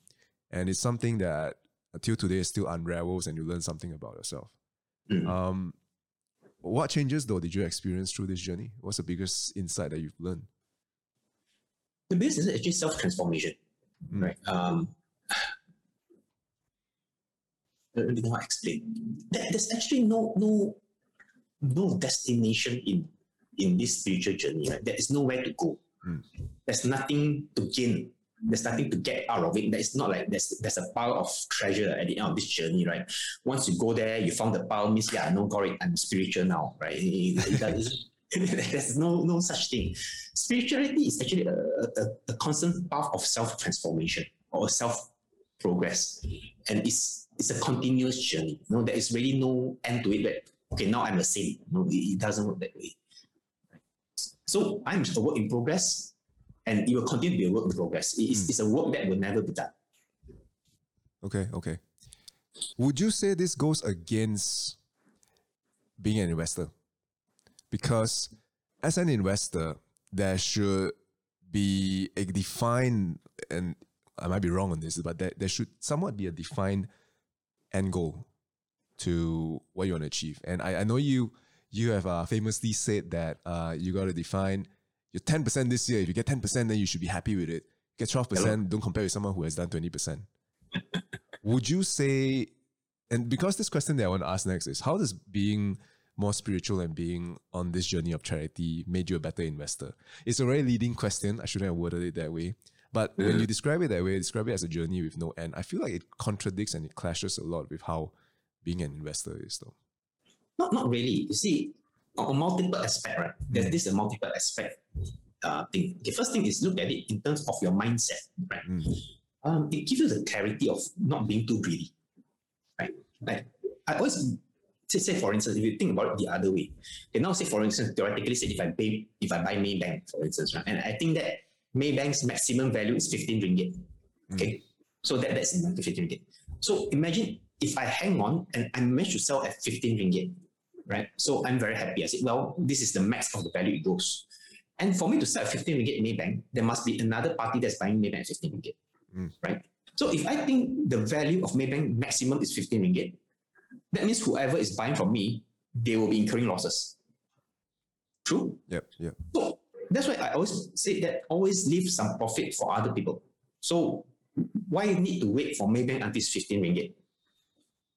and it's something that until today still unravels and you learn something about yourself. Mm. Um, what changes though did you experience through this journey? What's the biggest insight that you've learned? the business is actually self transformation, Mm. right? Um, let me know how to explain. There's actually no no no destination in in this spiritual journey. Right? There is nowhere to go. Mm. There's nothing to gain. There's nothing to get out of it. It's not like there's there's a pile of treasure at the end of this journey, right? Once you go there, you found the pile, means yeah, no, got it. I'm spiritual now, right? There's no no such thing. Spirituality is actually a, a, a constant path of self transformation or self progress, and it's it's a continuous journey. You know, there is really no end to it. That okay, now I'm a saint. No, it, it doesn't work that way. So I'm a work in progress, and it will continue to be a work in progress. It is, Mm. It's a work that will never be done. Okay, okay. Would you say this goes against being an investor? Because as an investor, there should be a defined, and I might be wrong on this, but there, there should somewhat be a defined end goal to what you want to achieve. And I, I know you you have uh, famously said that uh, you got to define your 10% this year. If you get 10%, then you should be happy with it. Get 12%, don't compare with someone who has done 20%. Would you say, and because this question that I want to ask next is how does being more spiritual and being on this journey of charity made you a better investor? It's a very leading question. I shouldn't have worded it that way. But when you describe it that way, describe it as a journey with no end. I feel like it contradicts and it clashes a lot with how being an investor is, though. Not not really. You see, on on multiple aspect, right? There's this a multiple aspect uh, thing. The first thing is look at it in terms of your mindset, right? Mm. Um, it gives you the clarity of not being too greedy, right? Like I always say, say for instance, if you think about it the other way, okay, now say for instance, theoretically say if I pay, if I buy Maybank, for instance, right, and I think that Maybank's maximum value is 15 ringgit. Okay. So that, that's enough to 15 ringgit. So imagine if I hang on and I manage to sell at 15 ringgit, right? So I'm very happy. I said, well, this is the max of the value it goes. And for me to sell at 15 ringgit Maybank, there must be another party that's buying Maybank at 15 ringgit, Mm. right? So if I think the value of Maybank maximum is 15 ringgit, that means whoever is buying from me, they will be incurring losses. True? Yep, yep. So that's why I always say that always leave some profit for other people. So why need to wait for Maybank until 15 ringgit?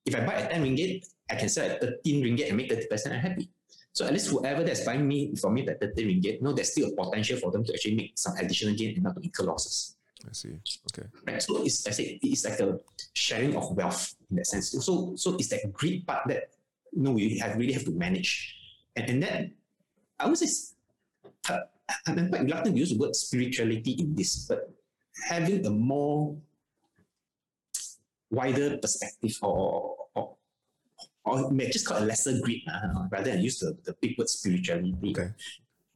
If I buy at 10 ringgit, I can sell at 13 ringgit and make 30% I'm happy. So at least whoever that's buying me from me at 13 ringgit, know there's still a potential for them to actually make some additional gain and not to incur losses. I see. Okay. Right? So it's I say it's like a sharing of wealth in that sense. So so it's that greed part that you know we have really have to manage. And and that I would say I'm quite reluctant to use the word spirituality in this, but having a more wider perspective or or, may just call it lesser greed uh, rather than use the, the big word spirituality Okay.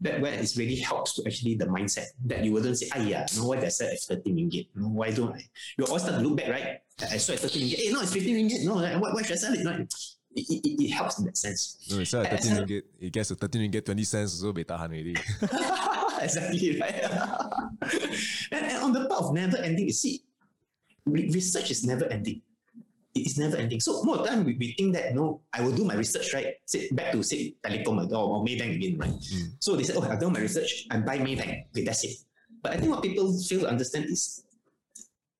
that where it really helps to actually the mindset that you wouldn't say, ah, yeah, no, why does that at 13 ringgit? No, why don't I? You always start to look back, right? I saw at 13 ringgit. Hey, no, it's 15 ringgit. No, why, why should I sell it? No, it, it, it, helps in that sense. No, it's at 13 a- ringgit. It gets to 13 ringgit, 20 cents, so beta already. exactly, right? and, and on the part of never ending, you see, re- research is never ending. It is never ending. So more time we, we think that no, I will do my research, right? Say back to say telecom or, or Maybank again, right? Mm. So they said, oh, I've done my research, I buy Maybank. Okay, that's it. But I think what people fail to understand is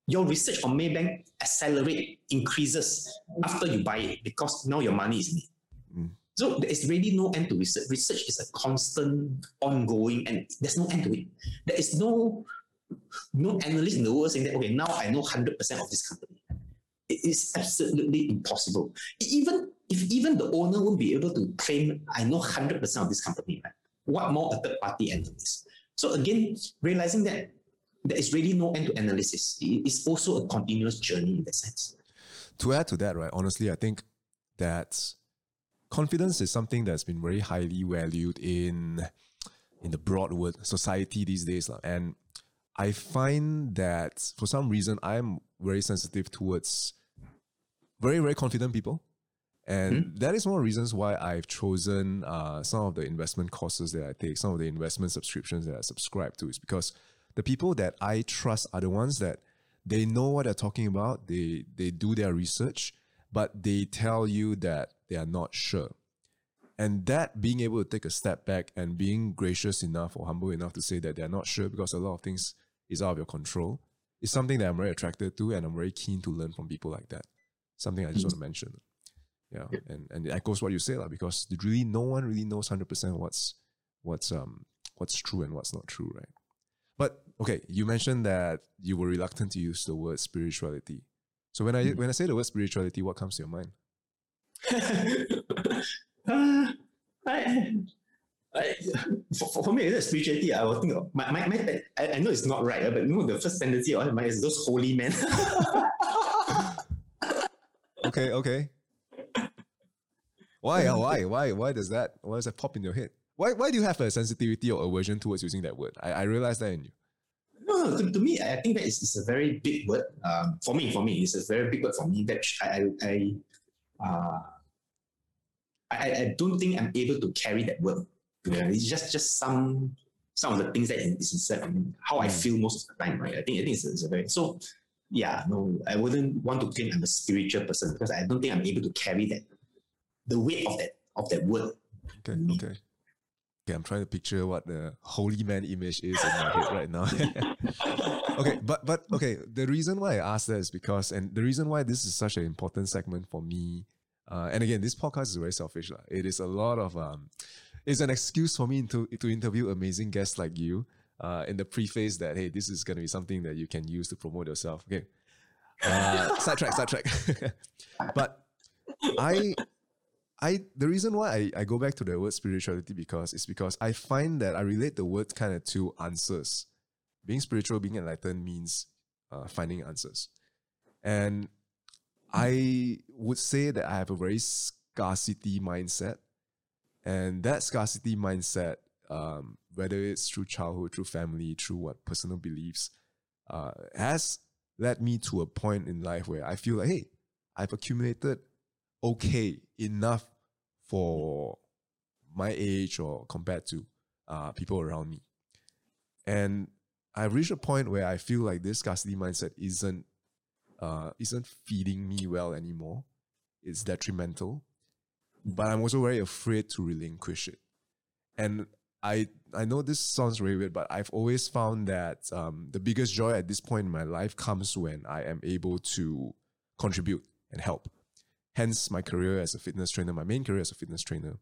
your research on Maybank accelerate, increases after you buy it because now your money is made. Mm. So there is really no end to research. Research is a constant, ongoing, and there's no end to it. There is no no analyst in the world saying that okay, now I know hundred percent of this company. It is absolutely impossible. Even if even the owner won't be able to claim I know hundred percent of this company, right? What more a third party analyst? So again, realizing that there is really no end to analysis. It is also a continuous journey in that sense. to add to that, right, honestly, I think that confidence is something that's been very highly valued in in the broad word society these days. And I find that for some reason I'm very sensitive towards very, very confident people. And that is one of the reasons why I've chosen uh, some of the investment courses that I take, some of the investment subscriptions that I subscribe to, is because the people that I trust are the ones that they know what they're talking about. They they do their research, but they tell you that they are not sure. And that being able to take a step back and being gracious enough or humble enough to say that they're not sure because a lot of things is out of your control is something that I'm very attracted to, and I'm very keen to learn from people like that. Something I just want to mention. Yeah, and and it echoes what you say, like, because really no one really knows hundred percent what's what's um what's true and what's not true, right? But okay, you mentioned that you were reluctant to use the word spirituality. So when I when I say the word spirituality, what comes to your mind? uh, I, I, for, for me, it's spirituality. I will think of my, my, my I, I know it's not right, but you know the first tendency of mine is those holy men. okay, okay. Why? Why? Why? Why does that? Why does that pop in your head? Why? Why do you have a sensitivity or aversion towards using that word? I, I realize that in you. No, no to, to me, I think that is, is a very big word. Um, for me, for me, it's a very big word for me that I, I, uh, I, I don't think I'm able to carry that word. Yeah, it's just just some some of the things that is inside and how I hmm. feel most of the time, right? I think I think it's, it's a very so yeah, no, I wouldn't want to claim I'm a spiritual person because I don't think I'm able to carry that the weight of that of that word. Okay, okay. Okay, I'm trying to picture what the holy man image is in my head right now. okay, but but okay, the reason why I asked that is because, and the reason why this is such an important segment for me, uh, and again, this podcast is very selfish. La. It is a lot of um, it's an excuse for me to to interview amazing guests like you. Uh, in the preface that hey, this is going to be something that you can use to promote yourself. Okay, uh, sidetrack, sidetrack. but I I the reason why I, I go back to the word spirituality because it's because I find that I relate the word kind of to answers. Being spiritual, being enlightened means uh, finding answers. And I would say that I have a very scarcity mindset. And that scarcity mindset, um, whether it's through childhood, through family, through what personal beliefs, uh, has led me to a point in life where I feel like, hey, I've accumulated okay enough for my age or compared to uh, people around me. And I've reached a point where I feel like this scarcity mindset isn't uh, isn't feeding me well anymore. It's detrimental, but I'm also very afraid to relinquish it. And I I know this sounds very weird, but I've always found that um, the biggest joy at this point in my life comes when I am able to contribute and help. Hence, my career as a fitness trainer, my main career as a fitness trainer,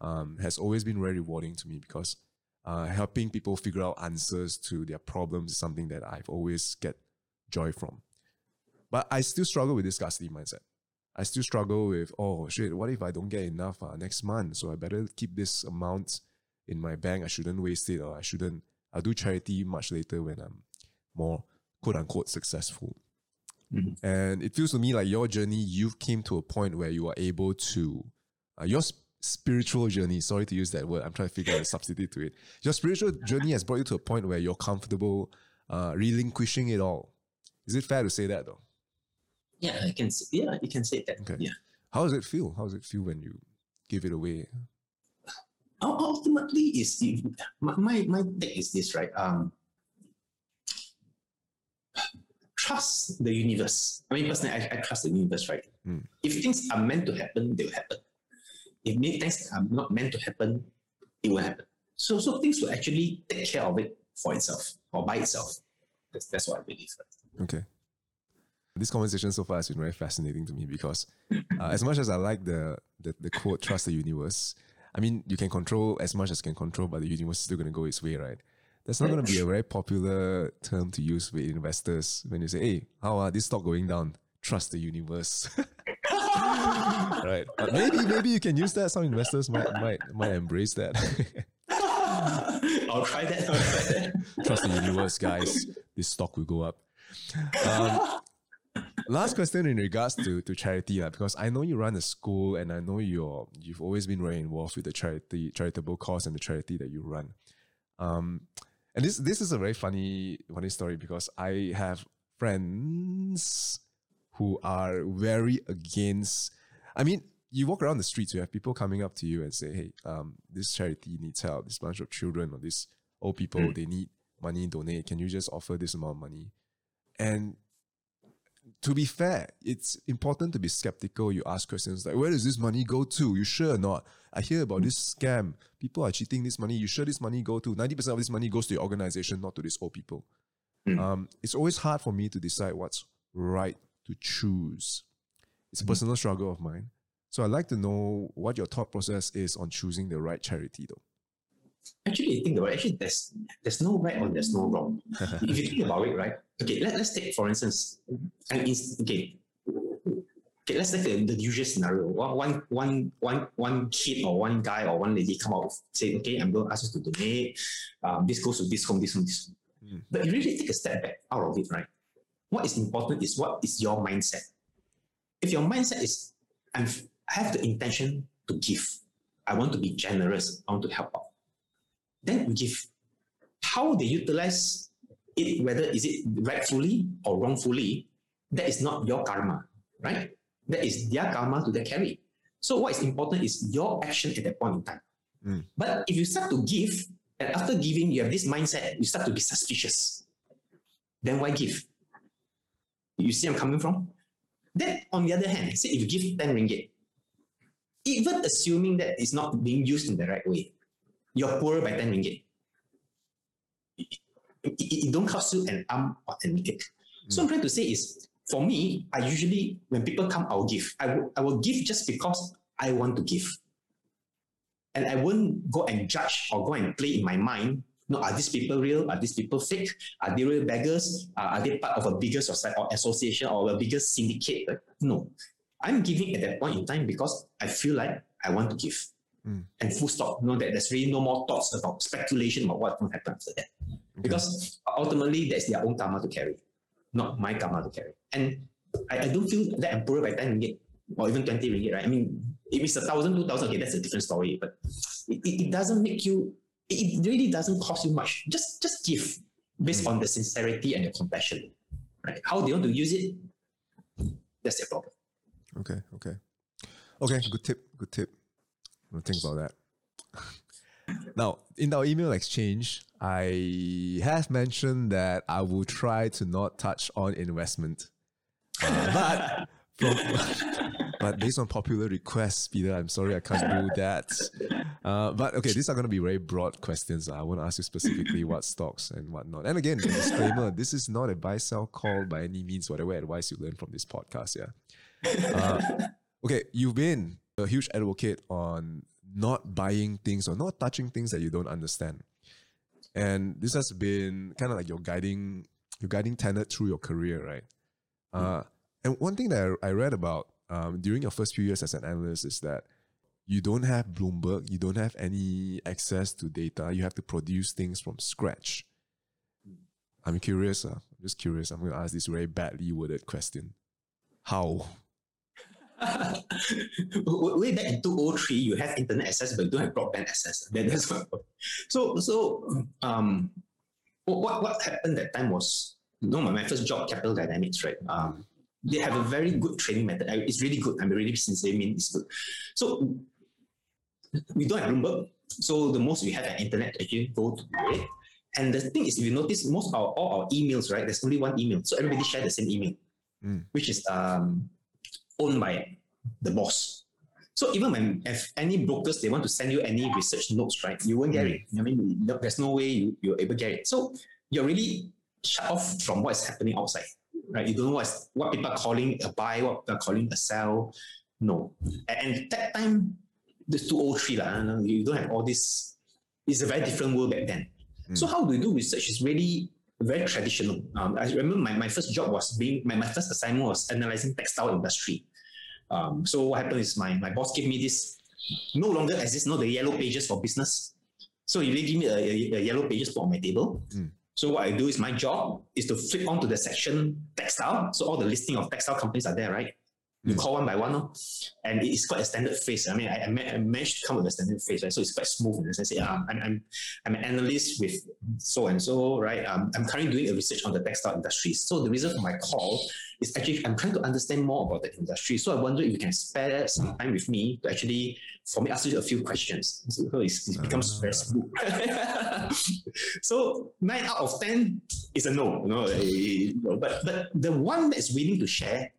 um, has always been very rewarding to me because uh, helping people figure out answers to their problems is something that I've always get joy from. But I still struggle with this scarcity mindset. I still struggle with, oh shit, what if I don't get enough uh, next month? So I better keep this amount in my bank. I shouldn't waste it or I shouldn't, I'll do charity much later when I'm more quote unquote successful. Mm-hmm. And it feels to me like your journey, you've came to a point where you are able to, uh, your sp- spiritual journey, sorry to use that word, I'm trying to figure out a substitute to it. Your spiritual journey has brought you to a point where you're comfortable uh, relinquishing it all. Is it fair to say that though? Yeah, I can. Say, yeah, you can say that. Okay. Yeah. How does it feel? How does it feel when you give it away? Ultimately, is my my, my take is this right? Um, trust the universe. I mean, personally, I, I trust the universe, right? Mm. If things are meant to happen, they will happen. If things are not meant to happen, it will happen. So, so things will actually take care of it for itself or by itself. That's, that's what I believe. Okay. This conversation so far has been very fascinating to me because, uh, as much as I like the, the the quote "trust the universe," I mean, you can control as much as can control, but the universe is still going to go its way, right? That's not going to be a very popular term to use with investors when you say, "Hey, how are this stock going down?" Trust the universe, right? But maybe maybe you can use that. Some investors might might might embrace that. I'll try that. I'll try that. Trust the universe, guys. This stock will go up. Um, last question in regards to, to charity, uh, because I know you run a school and I know you're you've always been very involved with the charity charitable cause and the charity that you run. Um, and this this is a very funny funny story because I have friends who are very against. I mean, you walk around the streets, you have people coming up to you and say, "Hey, um, this charity needs help. This bunch of children or these old people mm. they need money. Donate. Can you just offer this amount of money?" And to be fair, it's important to be skeptical. You ask questions like, where does this money go to? You sure or not? I hear about this scam. People are cheating this money. You sure this money go to? 90% of this money goes to your organization, not to these old people. Mm. Um, it's always hard for me to decide what's right to choose. It's a personal struggle of mine. So I'd like to know what your thought process is on choosing the right charity, though. Actually, you think about it, actually, there's there's no right or there's no wrong. if you think about it, right? Okay, let, let's take for instance, an inst- okay, okay, let's take the, the usual scenario. One, one, one, one, kid or one guy or one lady come out say, okay, I'm going to ask you to donate. Um, this goes to this home, this home, this home. Mm. But you really take a step back out of it, right? What is important is what is your mindset. If your mindset is, I'm, I have the intention to give. I want to be generous. I want to help out. Then we give. How they utilize it, whether is it rightfully or wrongfully, that is not your karma, right? That is their karma to their carry. So what is important is your action at that point in time. Mm. But if you start to give, and after giving, you have this mindset, you start to be suspicious. Then why give? You see I'm coming from? Then on the other hand, say if you give 10 ringgit, even assuming that it's not being used in the right way, you're poorer by 10 ringgit. It, it, it don't cost you an arm or an leg. So I'm trying to say is, for me, I usually, when people come, I'll give. I will, I will give just because I want to give. And I won't go and judge or go and play in my mind. No, are these people real? Are these people fake? Are they real beggars? Uh, are they part of a bigger society or association or a bigger syndicate? No. I'm giving at that point in time because I feel like I want to give. Mm. And full stop. No, that there's really no more thoughts about speculation about what will happen after that. Because ultimately, that's their own karma to carry, not my karma to carry. And I, I don't feel that I'm poorer by 10 ringgit or even 20 ringgit, right? I mean, if it's a thousand, two thousand, okay, that's a different story. But it, it, it doesn't make you, it really doesn't cost you much. Just just give based on the sincerity and the compassion, right? How they want to use it, that's their problem. Okay, okay. Okay, good tip, good tip. Think about that. now, in our email exchange, I have mentioned that I will try to not touch on investment. Uh, but from, but based on popular requests, Peter, I'm sorry I can't do that. Uh, but okay, these are going to be very broad questions. I want to ask you specifically what stocks and whatnot. And again, disclaimer: this is not a buy sell call by any means. Whatever advice you learn from this podcast, yeah. Uh, okay, you've been a huge advocate on not buying things or not touching things that you don't understand. And this has been kind of like your guiding your guiding tenet through your career, right? Uh, and one thing that I, I read about um, during your first few years as an analyst is that you don't have Bloomberg, you don't have any access to data. You have to produce things from scratch. I'm curious. Uh, I'm just curious. I'm going to ask this very badly worded question. How? Way back in 2003, you have internet access, but you don't have broadband access. That, that's what. So, so um, what what happened that time was, you know, my, my first job, Capital Dynamics, right? Um, they have a very good training method. It's really good. I'm really sincere. I mean, it's good. So we don't have Bloomberg. So the most we have an internet actually go to it. And the thing is, if you notice, most of our, all our emails, right? There's only one email. So everybody share the same email, Mm. which is um, owned by the boss. So even when if any brokers they want to send you any research notes, right, you won't get it. I mean, there's no way you, you're able to get it. So you're really shut off from what is happening outside, right? You don't know what's, what people are calling a buy, what people are calling a sell. No. And, that time, this 203, lah, you don't have all this. It's a very different world back then. So how do you do research is really very traditional. Um, I remember my, my first job was being, my, my first assignment was analyzing textile industry. Um, so what happened is my, my boss gave me this, no longer exists, no, the yellow pages for business. So he give me a, a, a yellow pages for my table. Mm. So what I do is my job is to flip onto the section textile. So all the listing of textile companies are there, right? You Mm. call one by one, no? and it's quite a standard face. I mean, I, I, ma- I managed to come with a standard face, right? So it's quite smooth in the sense. Yeah, I'm, I'm, I'm an analyst with so and so, right? Um, I'm currently doing a research on the textile industry. So the reason for my call is actually I'm trying to understand more about the industry. So I wonder if you can spare some time with me to actually for me ask you a few questions. So it's, it becomes very smooth. so nine out of ten is a no, you know. eh, But but the one that's willing to share,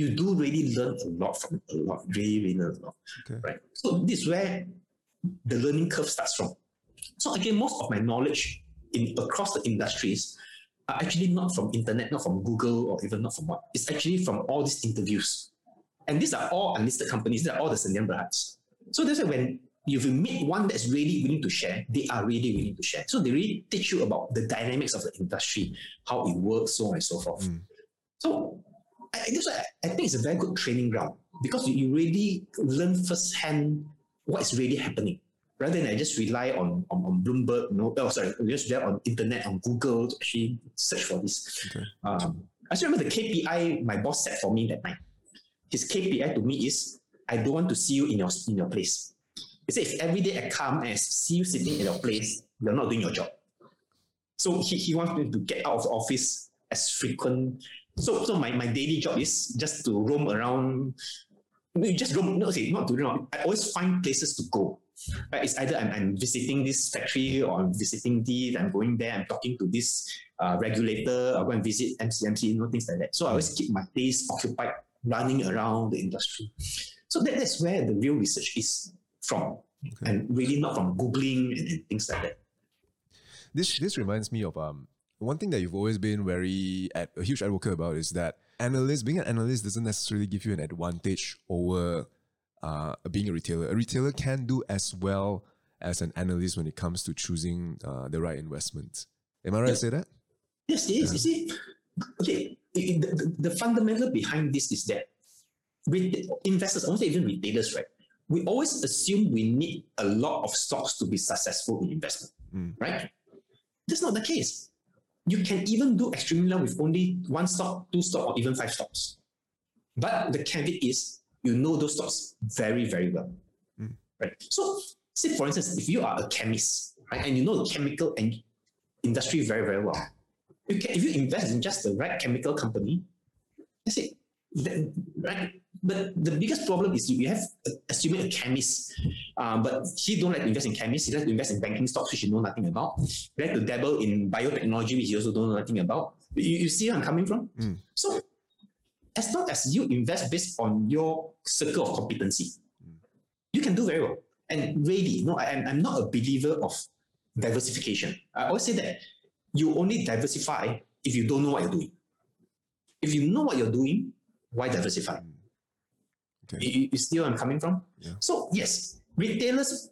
you do really learn a lot from a lot, really, really learn a lot. Okay. Right. So this is where the learning curve starts from. So again, most of my knowledge in across the industries are actually not from internet, not from Google, or even not from what. It's actually from all these interviews. And these are all unlisted companies. These are all the Sendirian Berhads. So that's why when if you meet one that's really willing to share, they are really willing to share. So they really teach you about the dynamics of the industry, how it works, so on and so forth. Mm. So I, why I think it's a very good training ground because you, you really learn firsthand what is really happening rather than I just rely on, on, on Bloomberg, no, oh, sorry, just rely on internet, on Google to actually search for this. Okay. Um, I still remember the KPI my boss set for me that night. His KPI to me is, I don't want to see you in your, in your place. He said, if every day I come and I see you sitting in your place, you're not doing your job. So he, he wants me to get out of the office as frequent. So, so my, my daily job is just to roam around. You just roam, no, say, not to roam. I always find places to go. Right? It's either I'm, I'm visiting this factory or I'm visiting this, I'm going there, I'm talking to this uh, regulator, I'll go and visit MCMC, you know, things like that. So I always keep my days occupied running around the industry. So that, that's where the real research is from. Okay. And really not from Googling and, and things like that. This this reminds me of um one thing that you've always been very at, a huge advocate about is that analyst being an analyst doesn't necessarily give you an advantage over uh, being a retailer. A retailer can do as well as an analyst when it comes to choosing uh, the right investment. Am I right to say that? Yes, it is. You see, okay, it- the, the fundamental behind this is that with investors, almost even retailers, right? We always assume we need a lot of stocks to be successful in investment, Mm. right? That's not the case. You can even do extremely well with only one stock, two stock, or even five stocks. But the caveat is you know those stocks very, very well, Mm. right? So, say for instance, if you are a chemist, right, and you know the chemical and industry very, very well, you can, if you invest in just the right chemical company, that's it. Then, right? But the biggest problem is you have assuming a chemist, um, but he don't like to invest in chemists. He likes to invest in banking stocks, which he know nothing about. He like to dabble in biotechnology, which he also don't know nothing about. You, you see where I'm coming from? Mm. So, as long as you invest based on your circle of competency, you can do very well. And really, no, I, I'm not a believer of diversification. I always say that you only diversify if you don't know what you're doing. If you know what you're doing, why diversify? Okay. You, you- see where I'm coming from? Yeah. So yes, retailers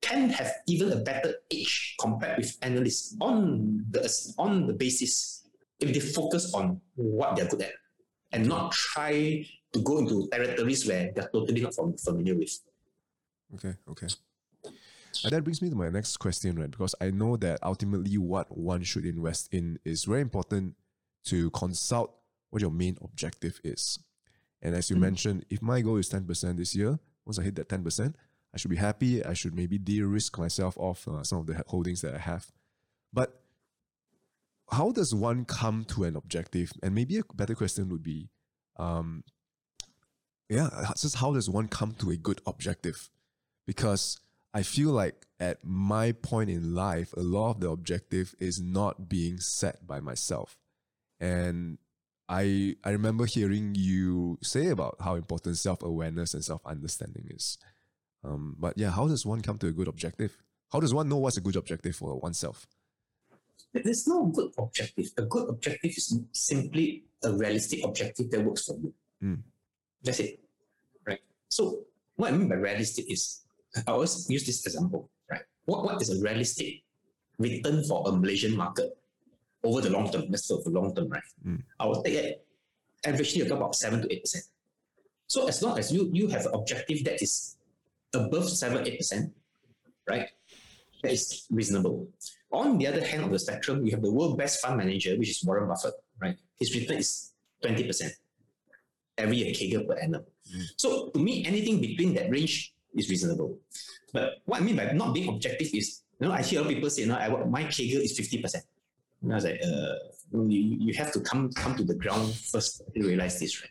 can have even a better edge compared with analysts on the on the basis if they focus on what they're good at and not try to go into territories where they're totally not fam- familiar with. Okay, okay. And that brings me to my next question, right? Because I know that ultimately what one should invest in is very important to consult what your main objective is. And as you Mm. mentioned, if my goal is 10% this year, once I hit that 10%, I should be happy. I should maybe de risk myself off uh, some of the holdings that I have. But how does one come to an objective? And maybe a better question would be, um, yeah, just how does one come to a good objective? Because I feel like at my point in life, a lot of the objective is not being set by myself. And I I remember hearing you say about how important self-awareness and self-understanding is. Um, but yeah, how does one come to a good objective? How does one know what's a good objective for oneself? There's no good objective. A good objective is simply a realistic objective that works for you. Mm. That's it. Right. So what I mean by realistic is I always use this example, right? What what is a realistic return for a Malaysian market over the long term? Let's for the long term, right? Mm. I will take it averagely about seven to eight percent. So as long as you you have an objective that is above seven, eight percent, right? That is reasonable. On the other hand of the spectrum, you have the world best fund manager, which is Warren Buffett, right? His return is 20% every year, CAGR per annum. Mm. So to me, anything between that range is reasonable. But what I mean by not being objective is, you know, I hear a lot of people say, no, I, my CAGR is 50%. And I was like, uh, you, you have to come come to the ground first to realize this, right?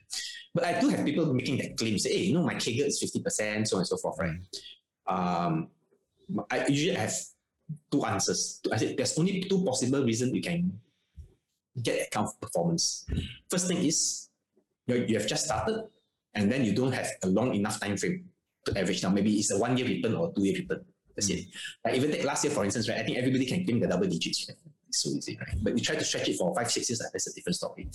But I do have people making that claim, say, hey, you know, my CAGR is 50%, so on and so forth, right? Um, I usually have two answers. I said there's only two possible reasons you can get that kind of performance. First thing is you you have just started and then you don't have a long enough time frame to average down. Maybe it's a one year return or two year return. That's it. Like even take last year, for instance, right? I think everybody can claim the double digits. Right? So easy, right? But you try to stretch it for five, six years, that's a different story.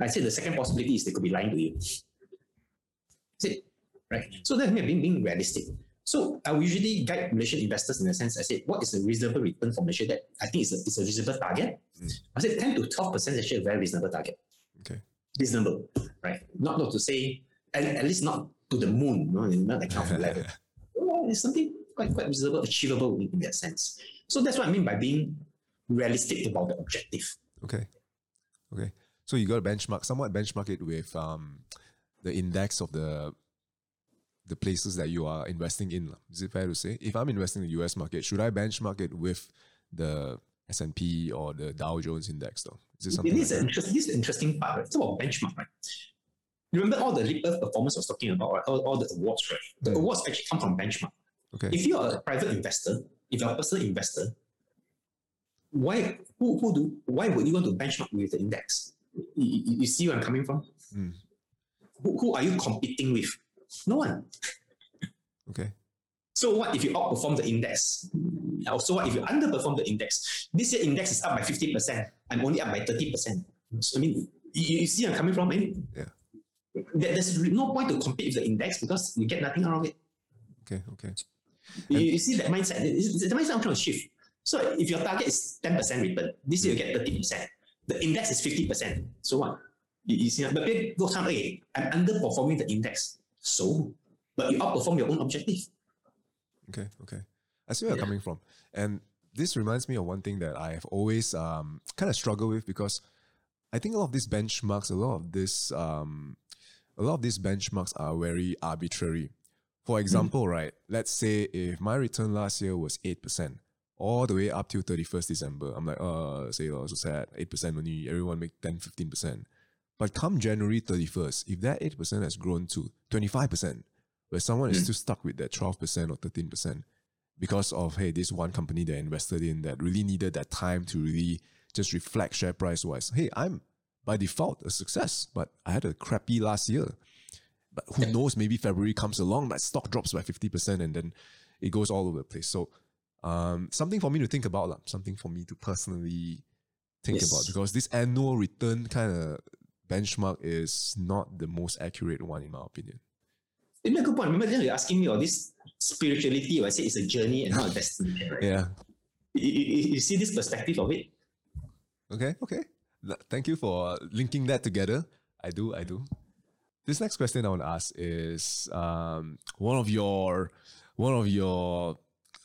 I said the second possibility is they could be lying to you. That's it, right? So that's me being, being realistic. So I will usually guide Malaysian investors in the sense I said, what is a reasonable return for Malaysia that I think is a, is a reasonable target? Mm. I said 10 to 12% is actually a very reasonable target. Okay. Reasonable, right? Not, not to say, at, at least not to the moon, no, not that kind of level. Well, it's something quite, quite reasonable, achievable in, in that sense. So that's what I mean by being realistic about the objective. Okay. Okay. So you got to benchmark, somewhat benchmark it with um, the index of the the places that you are investing in. Is it fair to say? If I'm investing in the US market, should I benchmark it with the S&P or the Dow Jones index though? Is this something This is, like an that? interest, this is the interesting part, right? It's about benchmark, right? Remember all the Lipper performance I was talking about, right? All, all the awards, right? The Mm. awards actually come from benchmark. Okay. If you are a private investor, if you're a personal investor, why who, who do why would you want to benchmark with the index? You, you- see where I'm coming from? Mm. Who, who are you competing with? No one. Okay. So what if you outperform the index? Also, what if you underperform the index? This year index is up by 50%. I'm only up by 30%. So, I mean, you, you see where I'm coming from? I Yeah. there- there's no point to compete with the index because you get nothing out of it. Okay. Okay. You, you see that mindset? The mindset I'm trying to shift. So if your target is 10% return, this year you get 30%. The index is 50%. So what? You, you see, but people go some, hey, I'm underperforming the index. So, but you outperform your own objective. Okay, okay. I see where you're coming from. And this reminds me of one thing that I have always um, kind of struggled with because I think a lot of these benchmarks, a lot of this, um, a lot of these benchmarks are very arbitrary. For example, right, let's say if my return last year was 8%, all the way up till 31st December, I'm like, uh, say, oh, so sad, 8% only, everyone make 10, 15%. But come January 31st, if that 8% has grown to 25%, where someone is Mm. still stuck with that 12% or 13% because of, hey, this one company they invested in that really needed that time to really just reflect share price wise. Hey, I'm by default a success, but I had a crappy last year. But who knows, maybe February comes along, that stock drops by 50% and then it goes all over the place. So um, something for me to think about, lah, something for me to personally think Yes. about because this annual return kind of benchmark is not the most accurate one in my opinion. You make a good point. Remember, then you're asking me all this spirituality. I say it's a journey and not a destination. Right? Yeah. You, you- you see this perspective of it. Okay, okay. Thank you for linking that together. I do, I do. This next question I want to ask is um, one of your one of your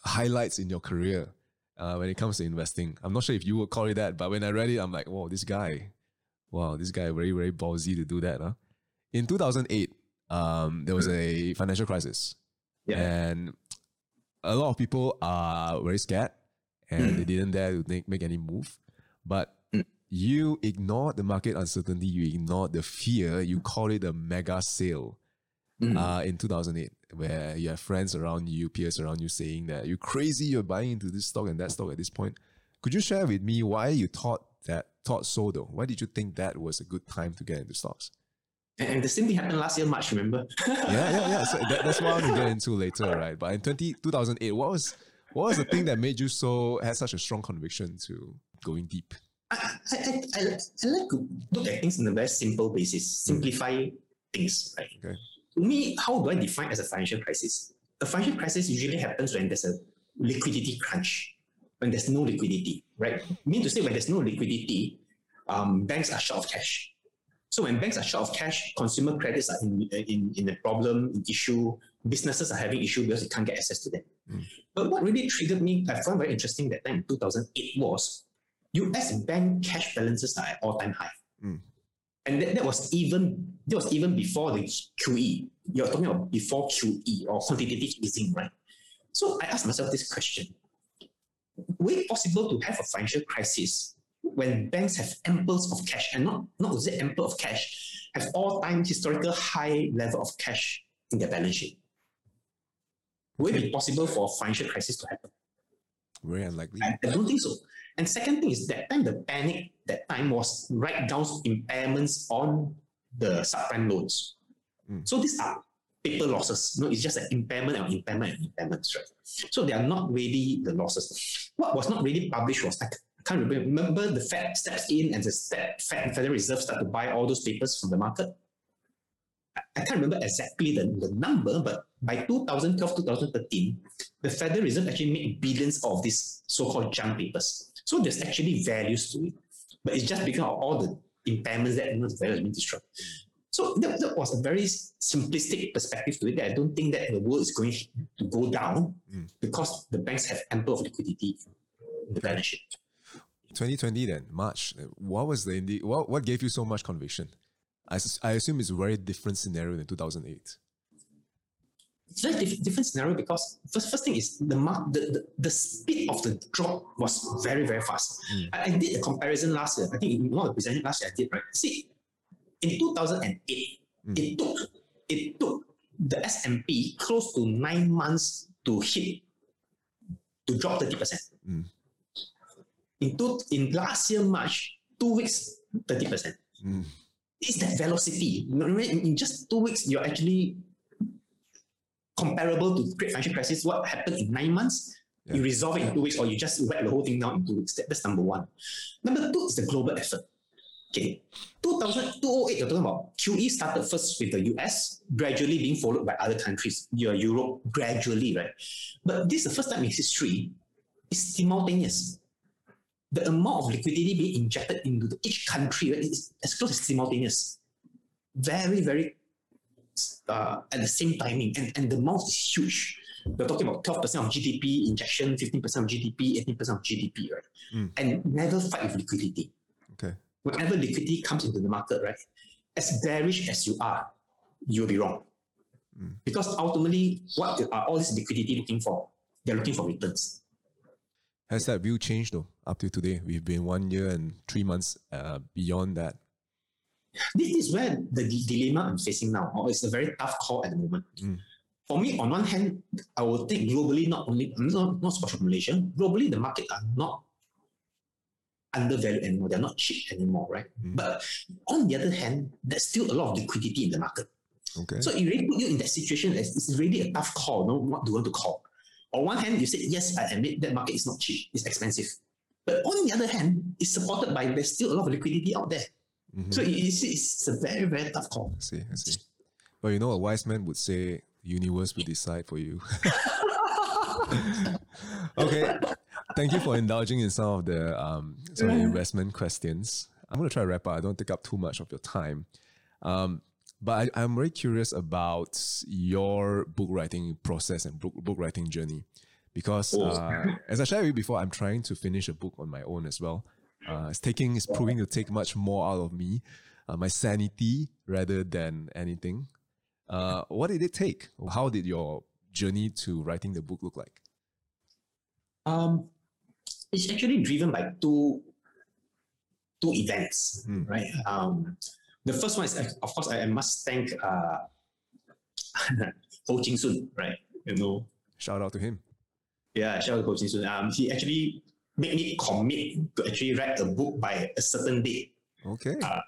highlights in your career uh, when it comes to investing. I'm not sure if you would call it that, but when I read it, I'm like, wow, this guy, wow, this guy very very ballsy to do that. Huh? In 2008, um, there was a financial crisis, Yeah. and a lot of people are very scared, and they didn't dare to make, make any move. But Mm. you ignored the market uncertainty, you ignored the fear, you called it a mega sale Mm. uh, in 2008, where you have friends around you, peers around you saying that you're crazy, you're buying into this stock and that stock at this point. Could you share with me why you thought that, thought so though? Why did you think that was a good time to get into stocks? and, the same thing happened last year, March, remember? Yeah, yeah, yeah. So that, that's what I want to get into later, right? But in 20, 2008, what was, what was the thing that made you so, had such a strong conviction to going deep? I, I, I, I, like to look at things in a very simple basis, simplify things, right? Okay. To me, how do I define as a financial crisis? A financial crisis usually happens when there's a liquidity crunch, when there's no liquidity, right? Mean to say when there's no liquidity, um, banks are short of cash. So when banks are short of cash, consumer credits are in, in, in a problem, in issue, businesses are having issue because they can't get access to them. Mm. But what really triggered me, I found very interesting that time in 2008 was US bank cash balances are at all-time high. Mm. And that, that was even that was even before the QE. You're talking about before QE or quantitative easing, right? So I asked myself this question. Would it possible to have a financial crisis when banks have amples of cash and not, not it ample of cash, have all-time historical high level of cash in their balance sheet? Would it be possible for a financial crisis to happen? Very unlikely. I, I don't think so. And second thing is that time the panic that time was write downs impairments on the subprime loans. Mm. So these are paper losses. No, it's just an impairment and impairment and impairments, right? So they are not really the losses. What was not really published was like I can't remember. Remember the Fed steps in and the Fed, Federal Reserve start to buy all those papers from the market. I, I can't remember exactly the, the number, but by 2012, 2013, the Federal Reserve actually made billions of these so-called junk papers. So there's actually values to it, but it's just because of all the impairments that you know, the value has been destroyed. So that, that was a very simplistic perspective to it. That I don't think that the world is going to go down Mm. because the banks have ample of liquidity in the balance sheet. 2020 then, March. What was the what, what gave you so much conviction? I, I assume it's a very different scenario than 2008. It's very diff- different scenario because first first thing is the, mark, the, the the speed of the drop was very very fast. Mm. I, I did a comparison last year. I think in one of the presentation last year I did right. See, in 2008, Mm. it took it took the S and P close to nine months to hit to drop thirty percent. Mm. In two, in last year March, two weeks thirty percent. Mm. It's that velocity. You in just two weeks, you're actually comparable to great financial crisis. What happened in nine months? You resolve it in two weeks, or you just write the whole thing down in two weeks. That- that's number one. Number two is the global effort. Okay, 2000, 2008, you're talking about QE started first with the US, gradually being followed by other countries, your Europe, gradually, right? But this is the first time in history, it's simultaneous. The amount of liquidity being injected into each country right, is as close as simultaneous. Very, very uh, at the same timing, and, and the amount is huge. We're talking about 12% of GDP injection, 15% of GDP, 18% of GDP, right? Mm. And never fight with liquidity Okay. whenever liquidity comes into the market, right, as bearish as you are, you'll be wrong. Mm. Because ultimately, what are all this liquidity looking for? They're looking for returns. Has that view changed though up to today? We've been one year and three months uh, beyond that. This is where the di- dilemma I'm facing now, or it's a very tough call at the moment. Mm. For me, on one hand, I will think globally, not only not, not special Malaysia, globally the market are not undervalued anymore. They're not cheap anymore, right? Mm. But on the other hand, there's still a lot of liquidity in the market. Okay. So it really put you in that situation. It's, it's really a tough call. No, what do you want to call? On one hand, you say yes, I admit that market is not cheap, it's expensive. But on the other hand, it's supported by there's still a lot of liquidity out there. Mhm. So you see, it's a very very tough call. I see. I see. But you know, a wise man would say, "Universe will decide for you." okay. Thank you for indulging in some of the um, some of the investment questions. I'm going to try to wrap up. I don't take up too much of your time. Um, but I, I'm very curious about your book writing process and book, book writing journey. Because Oh. uh, as I shared with you before, I'm trying to finish a book on my own as well. Uh, it's taking, it's proving to take much more out of me, uh, my sanity rather than anything. Uh, what did it take? How did your journey to writing the book look like? Um, it's actually driven by two two events, Hmm. right? Um, the first one is, of course, I, must thank uh, Ho Chin Soon, right? You know, Shout out to him. Yeah, shout out to Ho Chin Soon. Um, he actually made me commit to actually write a book by a certain date. Okay. Uh,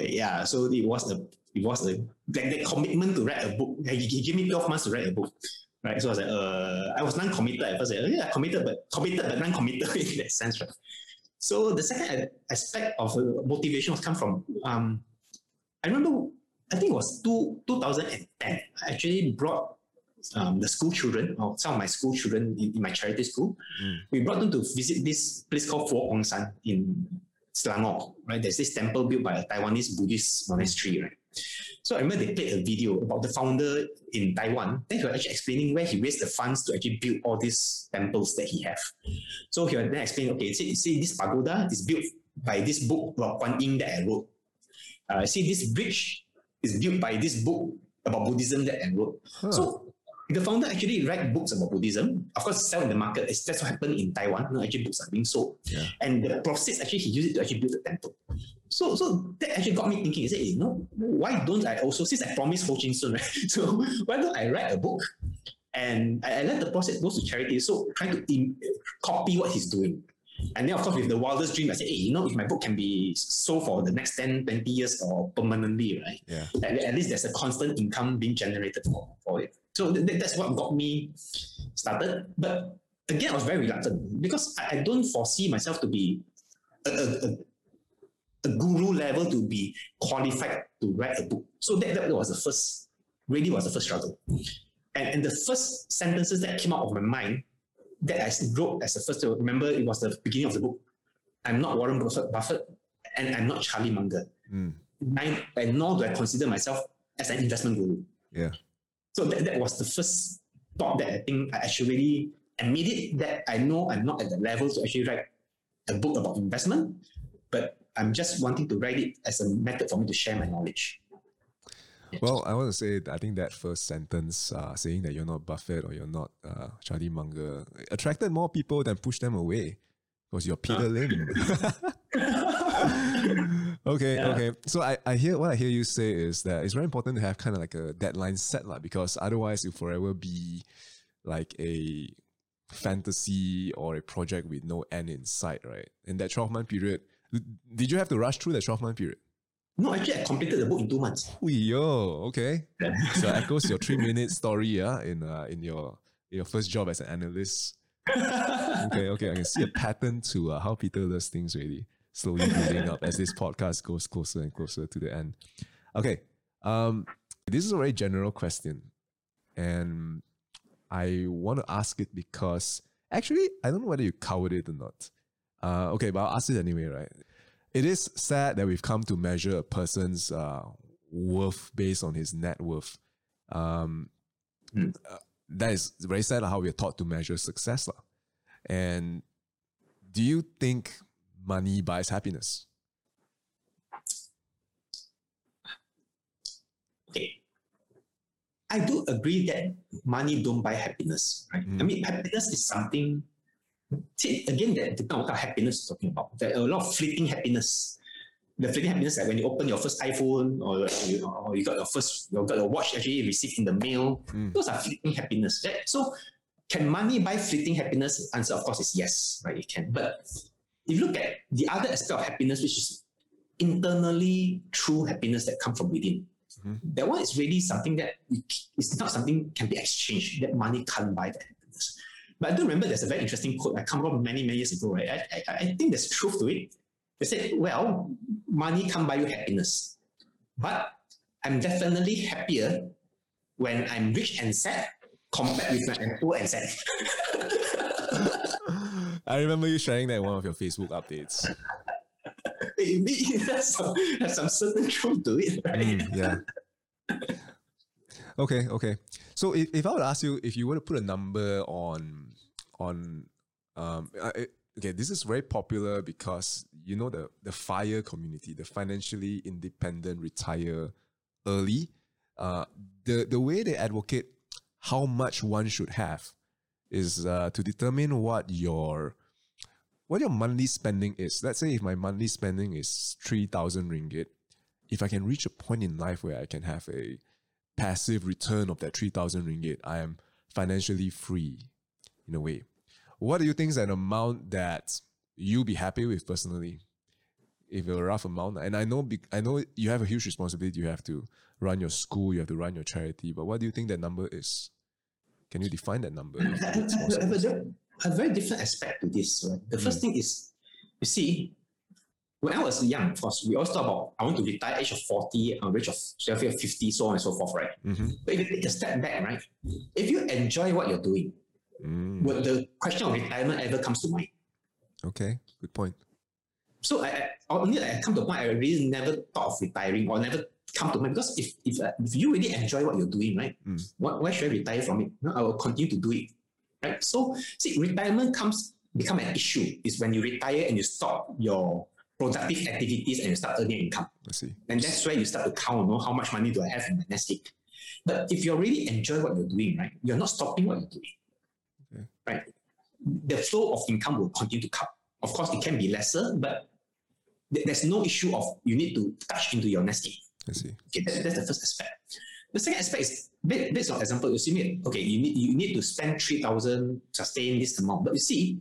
yeah, so it was a it was a like that commitment to write a book. He, he gave me twelve months to write a book, right? So I was like, uh, I was non-committed at first. Like, yeah, committed, but committed but non-committed in that sense, right? So the second aspect of motivation was come from um, I remember I think it was two 2010. I actually brought um, the school children, or some of my school children in, in my charity school, Mm. we brought them to visit this place called Fo Guang Shan in Selangor, right? There's this temple built by a Taiwanese Buddhist monastery, right? So I remember they played a video about the founder in Taiwan. Then he was actually explaining where he raised the funds to actually build all these temples that he have. So he was then explaining, okay, see, see this pagoda is built by this book about Kuan Yin that I wrote. Uh, see this bridge is built by this book about Buddhism that I wrote. Huh. So the founder actually write books about Buddhism. Of course, sell in the market. It's, that's what happened in Taiwan. No, actually, books are being sold, Yeah. and the proceeds actually he used it to actually build the temple. So, so that actually got me thinking. He said, you know, why don't I also since I promised Ho Sun, right? So why don't I write a book? And I, I let the process go to charity. So trying to im- copy what he's doing. And then, of course, with the wildest dream, I said, hey, you know, if my book can be sold for the next 10, 20 years or permanently, right? Yeah. at, at least there's a constant income being generated for, for it. So th- th- that's what got me started. But again, I was very reluctant because I, I don't foresee myself to be a, a, a, a guru level to be qualified to write a book. So that, that was the first, really was the first struggle. And, and the first sentences that came out of my mind that I wrote as the first, remember it was the beginning of the book. I'm not Warren Buffett and I'm not Charlie Munger. Mm. and nor do I consider myself as an investment guru. Yeah. So that, that was the first thought that I think I actually really admit it that I know I'm not at the level to actually write a book about investment, but I'm just wanting to write it as a method for me to share my knowledge. Well, I want to say, I think that first sentence, uh, saying that you're not Buffett or you're not uh, Charlie Munger, attracted more people than pushed them away because you're Peter Lim. okay, yeah. okay. So I, I hear what I hear you say is that it's very important to have kind of like a deadline set, like, because otherwise you'll forever be like a fantasy or a project with no end in sight, right? In that 12 month period, did you have to rush through that 12 month period? No, actually, I completed the book in two months. Yo, okay. so echoes your three minute story, yeah, in uh, in your in your first job as an analyst. okay, okay. I can see a pattern to uh, how Peter does things really slowly building up as this podcast goes closer and closer to the end. Okay. Um, this is a very general question. And I want to ask it because actually, I don't know whether you covered it or not. Uh, okay, but I'll ask it anyway, right? It is sad that we've come to measure a person's uh, worth based on his net worth. Um, mm. uh, that is very sad how we're taught to measure success. La. And do you think money buys happiness? Okay. I do agree that money don't buy happiness, right? Mm. I mean, happiness is something. See, again, that depends on what happiness is talking about. There are a lot of fleeting happiness. The fleeting happiness, like when you open your first iPhone or you, or you got your first, you got your watch actually received in the mail. Mm. Those are fleeting happiness. Right? So, can money buy fleeting happiness? Answer, of course, is yes, right? It can. But if you look at the other aspect of happiness, which is internally true happiness that comes from within, Mm-hmm. That one is really something that it's not something can be exchanged. That money can't buy that happiness. But I do remember there's a very interesting quote I come up many, many years ago, right? I, I, I think there's truth to it. They said, well, money can't buy you happiness. But I'm definitely happier when I'm rich and sad compared with when I'm poor and sad. I remember you sharing that in one of your Facebook updates. it has some, has some certain truth to it, right? Mm, yeah. okay, okay. So if, if I would ask you if you were to put a number on on um okay, this is very popular because you know the the fire community, the financially independent retire early. Uh, the the way they advocate how much one should have is uh, to determine what your what your monthly spending is. Let's say if my monthly spending is 3,000 ringgit, if I can reach a point in life where I can have a passive return of that 3,000 ringgit, I am financially free in a way. What do you think is an amount that you'll be happy with personally? If a rough amount, and I know, I know you have a huge responsibility. You have to run your school, you have to run your charity. But what do you think that number is? Can you define that number? a very different aspect to this. Right? The first mm. thing is, you see, when I was young, of course, we always talk about I want to retire age of 40, uh, age of 50, so on and so forth, right? Mm-hmm. But if you take a step back, right, if you enjoy what you're doing, mm. would the question of retirement ever comes to mind? Okay, good point. So I, I only I come to point I really never thought of retiring or never come to mind because if if, uh, if you really enjoy what you're doing, right, mm. why, why should I retire from it? No, I will continue to do it right? So see, retirement comes become an issue is when you retire and you stop your productive activities and you start earning income. I see. And that's where you start to count, you know, how much money do I have in my nest egg. But if you really enjoy what you're doing, right, you're not stopping what you're doing. Okay. Right? The flow of income will continue to come. Of course, it can be lesser, but there's no issue of you need to touch into your nest egg. I see. Okay, that, that's the first aspect. The second aspect is based on example, you see, it. okay, you need you need to spend three thousand sustain this amount, but you see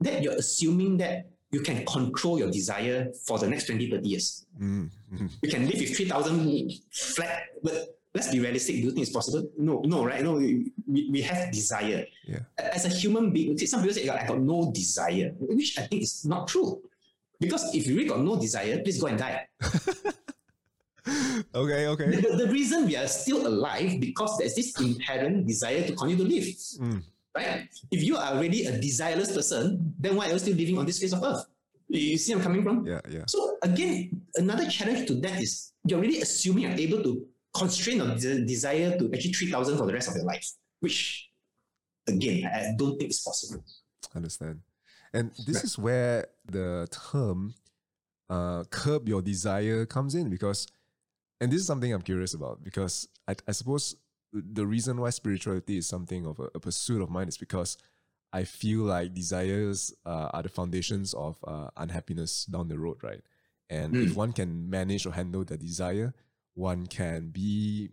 that you're assuming that you can control your desire for the next 20, 30 years. Mm-hmm. You can live with 3,000 flat, but let's be realistic. Do you think it's possible? No, no, right? No, we, we have desire. Yeah. As a human being, some people say, I got no desire, which I think is not true. Because if you really got no desire, please go and die. okay, okay. The, the, reason we are still alive because there's this inherent desire to continue to live. Mm. Right? If you are already a desireless person, then why are you still living on this face of earth? You see I'm coming from? Yeah, yeah. So again, another challenge to that is you're really assuming you're able to constrain your de- desire to actually 3,000 for the rest of your life, which again, I don't think is possible. Understand. And this right. is where the term uh, curb your desire comes in because, and this is something I'm curious about because I, I suppose the reason why spirituality is something of a, a pursuit of mine is because I feel like desires uh, are the foundations of uh, unhappiness down the road, right? And mm. if one can manage or handle the desire, one can be,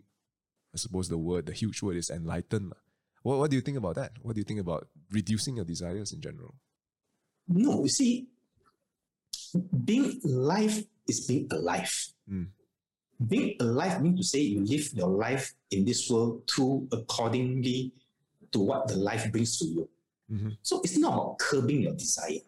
I suppose the word, the huge word is enlightened. What, what do you think about that? What do you think about reducing your desires in general? No, you see, being alive is being alive. Mm. Being alive means to say you live your life in this world to accordingly to what the life brings to you. Mm-hmm. So it's not about curbing your desire.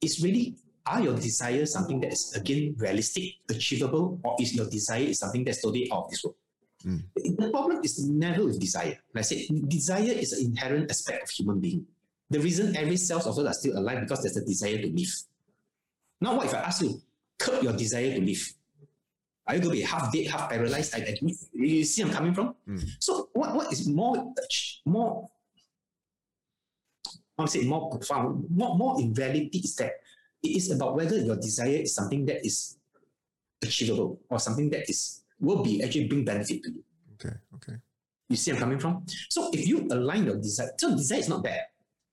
It's really are your desires something that is again realistic, achievable, or is your desire is something that's totally out of this world? Mm. The problem is never with desire. Like I said, desire is an inherent aspect of human being. The reason every cells of us are still alive because there's a desire to live. Now, what if I ask you, curb your desire to live? Are you going to be half dead, half paralyzed? I, I, you see I'm coming from? Mm. So what, what is more, more I would say more profound, more, more in reality is that it is about whether your desire is something that is achievable or something that is will be actually bring benefit to you. Okay, okay. You see I'm coming from? So if you align your desire, so desire is not bad.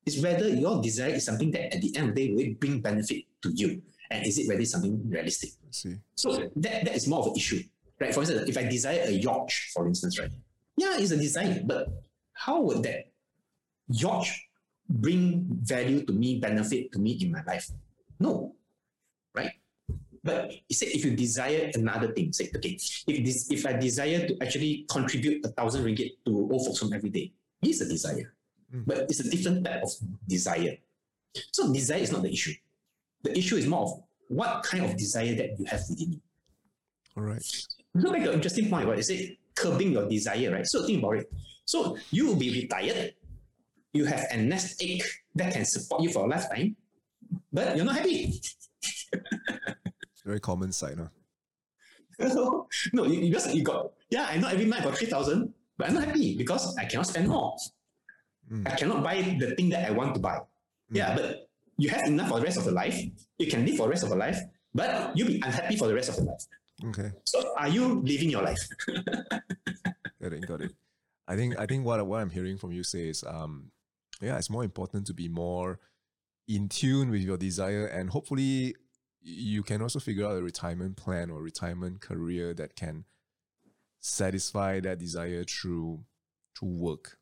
It's whether your desire is something that at the end of the day will bring benefit to you. And is it really something realistic? I see. So that, that is more of an issue. Right? For instance, if I desire a yacht, for instance, right? Yeah, it's a desire, but how would that yacht bring value to me, benefit to me in my life? No, right? But said if you desire another thing, say, okay, if this if I desire to actually contribute a thousand ringgit to old folks home every day, it's a desire. Mm. But it's a different type of desire. So desire is not the issue. The issue is more of what kind of desire that you have within you. All right. Look at the interesting point, right? You say curbing your desire, right? So think about it. So you will be retired, you have a nest egg that can support you for a lifetime, but you're not happy. Very common sight, huh? no, you, you just you got yeah, I know every month I got three thousand, but I'm not happy because I cannot spend more. Mm. I cannot buy the thing that I want to buy. Mm. Yeah, but you have enough for the rest of your life. You can live for the rest of your life, but you'll be unhappy for the rest of your life. Okay. So are you living your life? got it, got it. I think I think what what I'm hearing from you say is um yeah, it's more important to be more in tune with your desire and hopefully you can also figure out a retirement plan or retirement career that can satisfy that desire through through work.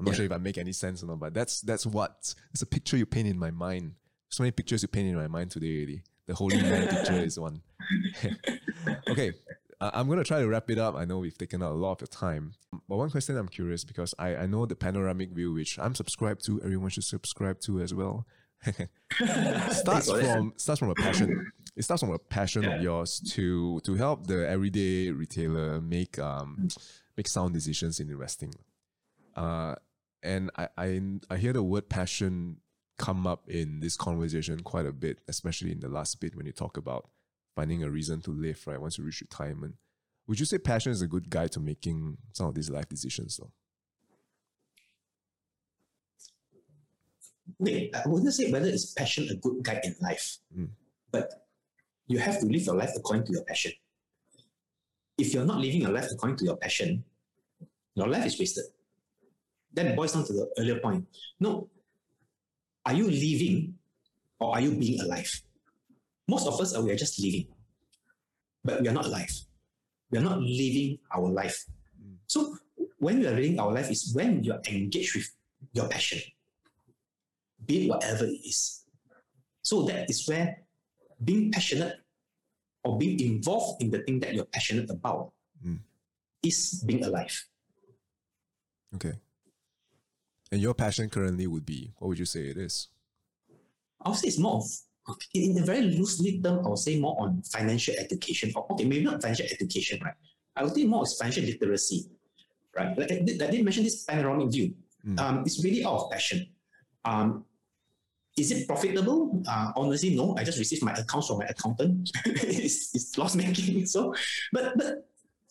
I'm not yeah. sure if I make any sense or not, but that's that's what it's a picture you paint in my mind. So many pictures you paint in my mind today already. The holy man picture is one. okay, I'm going to try to wrap it up. I know we've taken out a lot of your time. But one question I'm curious because I, I know the panoramic view, which I'm subscribed to, everyone should subscribe to as well. starts from starts from a passion. It starts from a passion yeah. of yours to to help the everyday retailer make um make sound decisions in investing. Uh, and I, I I hear the word passion come up in this conversation quite a bit, especially in the last bit when you talk about finding a reason to live, right? Once you reach retirement. Would you say passion is a good guide to making some of these life decisions though? Wait, I wouldn't say whether it's passion a good guide in life, mm. but you have to live your life according to your passion. If you're not living your life according to your passion, your life is wasted. That boils down to the earlier point. No, are you living or are you being alive? Most of us are we are just living, but we are not alive. We are not living our life. So when we are living our life is when you are engaged with your passion, be it whatever it is. So that is where being passionate or being involved in the thing that you're passionate about mm. is being alive. Okay. And your passion currently would be, what would you say it is? I would say it's more of, in a very loosely term, I would say more on financial education. Okay, maybe not financial education, right? I would think more is financial literacy, right? Like I did, I did mention this panoramic view. Mm. Um, it's really out of passion. Um, is it profitable? Uh, honestly, no. I just received my accounts from my accountant. it's, it's loss making. So, but but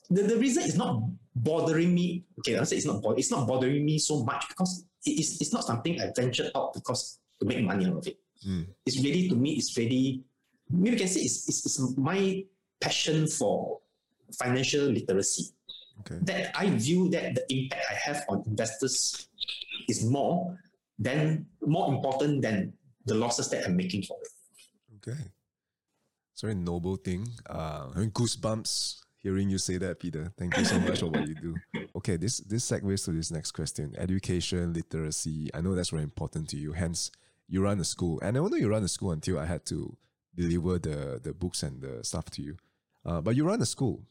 the, the reason is not bothering me. Okay, I'll say it's not it's not bothering me so much because it is it's not something I ventured out because to make money out of it. Mm. It's really to me. It's really maybe you can say it's, it's, it's my passion for financial literacy Okay. that I view that the impact I have on investors is more than more important than the losses that I'm making for it. Okay. It's a very noble thing. Uh, having goosebumps hearing you say that, Peter. Thank you so much for what you do. Okay, this this segues to this next question: education, literacy. I know that's very important to you. Hence, you run a school, and I know you run a school until I had to deliver the the books and the stuff to you. Uh, but you run a school,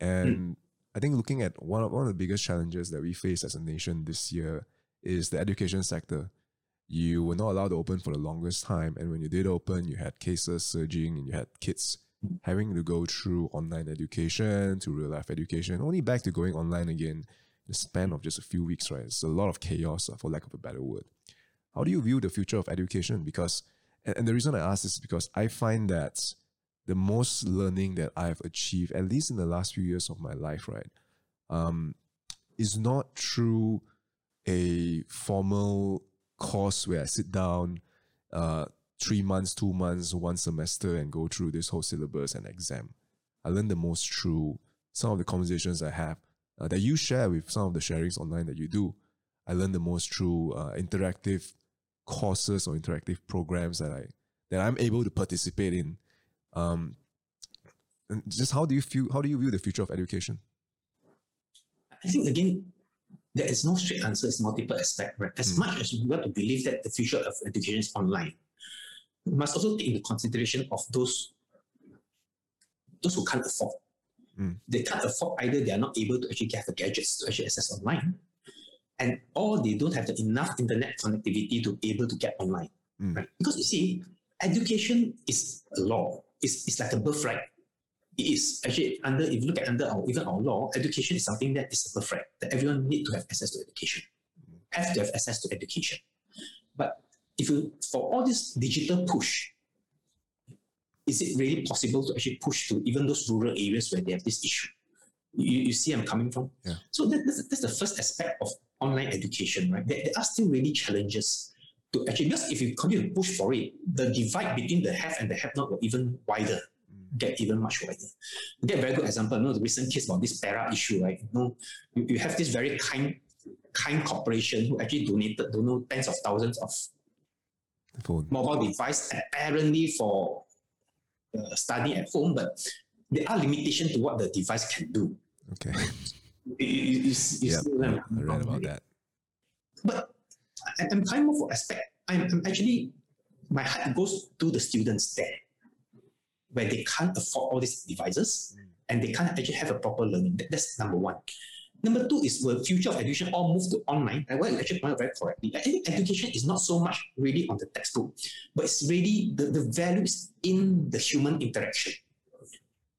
and I think looking at one of one of the biggest challenges that we face as a nation this year is the education sector you were not allowed to open for the longest time. And when you did open, you had cases surging and you had kids having to go through online education to real life education, only back to going online again the span of just a few weeks, right? It's a lot of chaos, uh, for lack of a better word. How do you view the future of education? Because, and, the reason I ask this is because I find that the most learning that I've achieved, at least in the last few years of my life, right, um, is not through a formal course where I sit down uh, three months, two months, one semester and go through this whole syllabus and exam. I learn the most through some of the conversations I have uh, that you share with some of the sharings online that you do. I learn the most through uh, interactive courses or interactive programs that I that I'm able to participate in. Um, and just how do you feel? How do you view the future of education? I think again, there is no straight answer, it's multiple aspects, right? As Mm. much as we want to believe that the future of education is online, must also take into consideration of those those who can't afford. Mm. They can't afford either they are not able to actually get the gadgets to actually access online. And or they don't have the enough internet connectivity to be able to get online. Mm. Right? Because you see, education is a law. It's, it's like a birthright. It is actually under if you look at under our even our law, education is something that is a birthright that everyone need to have access to education. Have to have access to education. But if you for all this digital push, is it really possible to actually push to even those rural areas where they have this issue? You, you see I'm coming from? Yeah. So that, that's, that's the first aspect of online education, right? There, there are still really challenges to actually, because if you continue to push for it, the divide between the have and the have not will even wider, mm. get even much wider. You get a very good example, you know, the recent case about this para issue, right? You know, you, you have this very kind kind corporation who actually donated, don't know, tens of thousands of Phone. mobile device apparently for uh, study at home, but there are limitations to what the device can do. Okay. You, you yeah, see I'm- I read about that. But I- I'm kind of for aspect. I'm, I'm actually my heart goes to the students there, where they can't afford all these devices and they can't actually have a proper learning. That- that's number one. Number two is will future of education all move to online? And what you actually pointed very correctly. I think education is not so much really on the textbook, but it's really the, the values in the human interaction.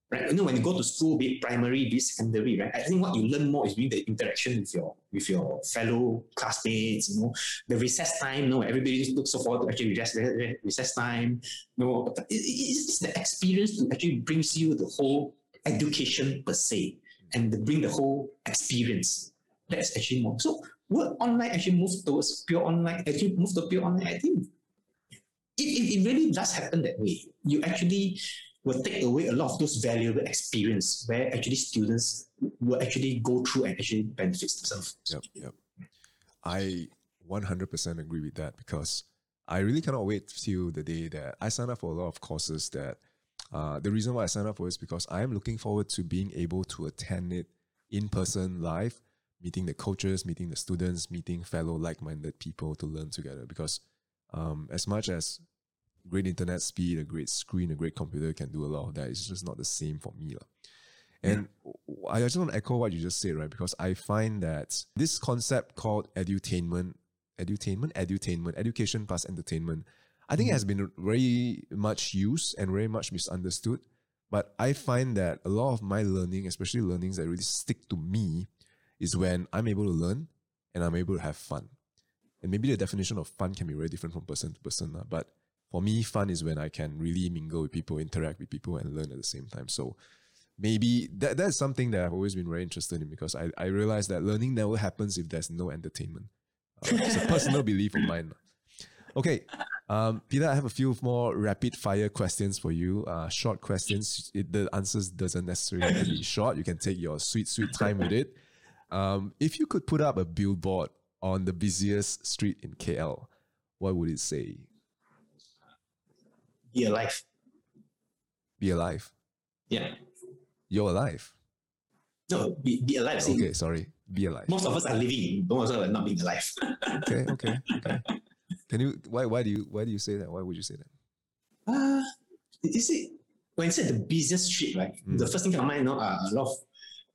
Right? You know, when you go to school, be it primary, be it secondary, right? I think what you learn more is really the interaction with your with your fellow classmates, you know, the recess time, you know, everybody looks so forward to actually recess, recess time. You know, it- it- it's the experience to actually brings you the whole education per se and bring the whole experience. That's actually more. So will online actually move towards pure online, actually move to pure online? I think it, it, it really does happen that way. You actually will take away a lot of those valuable experience where actually students will actually go through and actually benefit themselves. Yep, yep. I 100% agree with that because I really cannot wait till the day that I sign up for a lot of courses that uh, the reason why I signed up for is because I am looking forward to being able to attend it in person live, meeting the coaches, meeting the students, meeting fellow like-minded people to learn together. Because um, as much as great internet speed, a great screen, a great computer can do a lot of that, it's just not the same for me. lah. And I just want to echo what you just said, right? Because I find that this concept called edutainment, edutainment, edutainment, education plus entertainment, I think it has been very much used and very much misunderstood. But I find that a lot of my learning, especially learnings that really stick to me, is when I'm able to learn and I'm able to have fun. And maybe the definition of fun can be very different from person to person. But for me, fun is when I can really mingle with people, interact with people, and learn at the same time. So maybe that that's something that I've always been very interested in because I, I realize that learning never happens if there's no entertainment. Uh, it's a personal belief of mine. Okay, um, Peter, I have a few more rapid fire questions for you. Uh, short questions. It, the answers doesn't necessarily have to be short. You can take your sweet, sweet time with it. Um, if you could put up a billboard on the busiest street in KL, what would it say? Be alive. Be alive. Yeah. You're alive. No, be, be alive. See, Okay, sorry. Be alive. Most of us are living. Most of us are not being alive. Okay, okay, okay. Can you why why do you why do you say that? Why would you say that? Uh, you see, when you said the busiest street, right? Mm. The first thing come mind, you know, are a lot of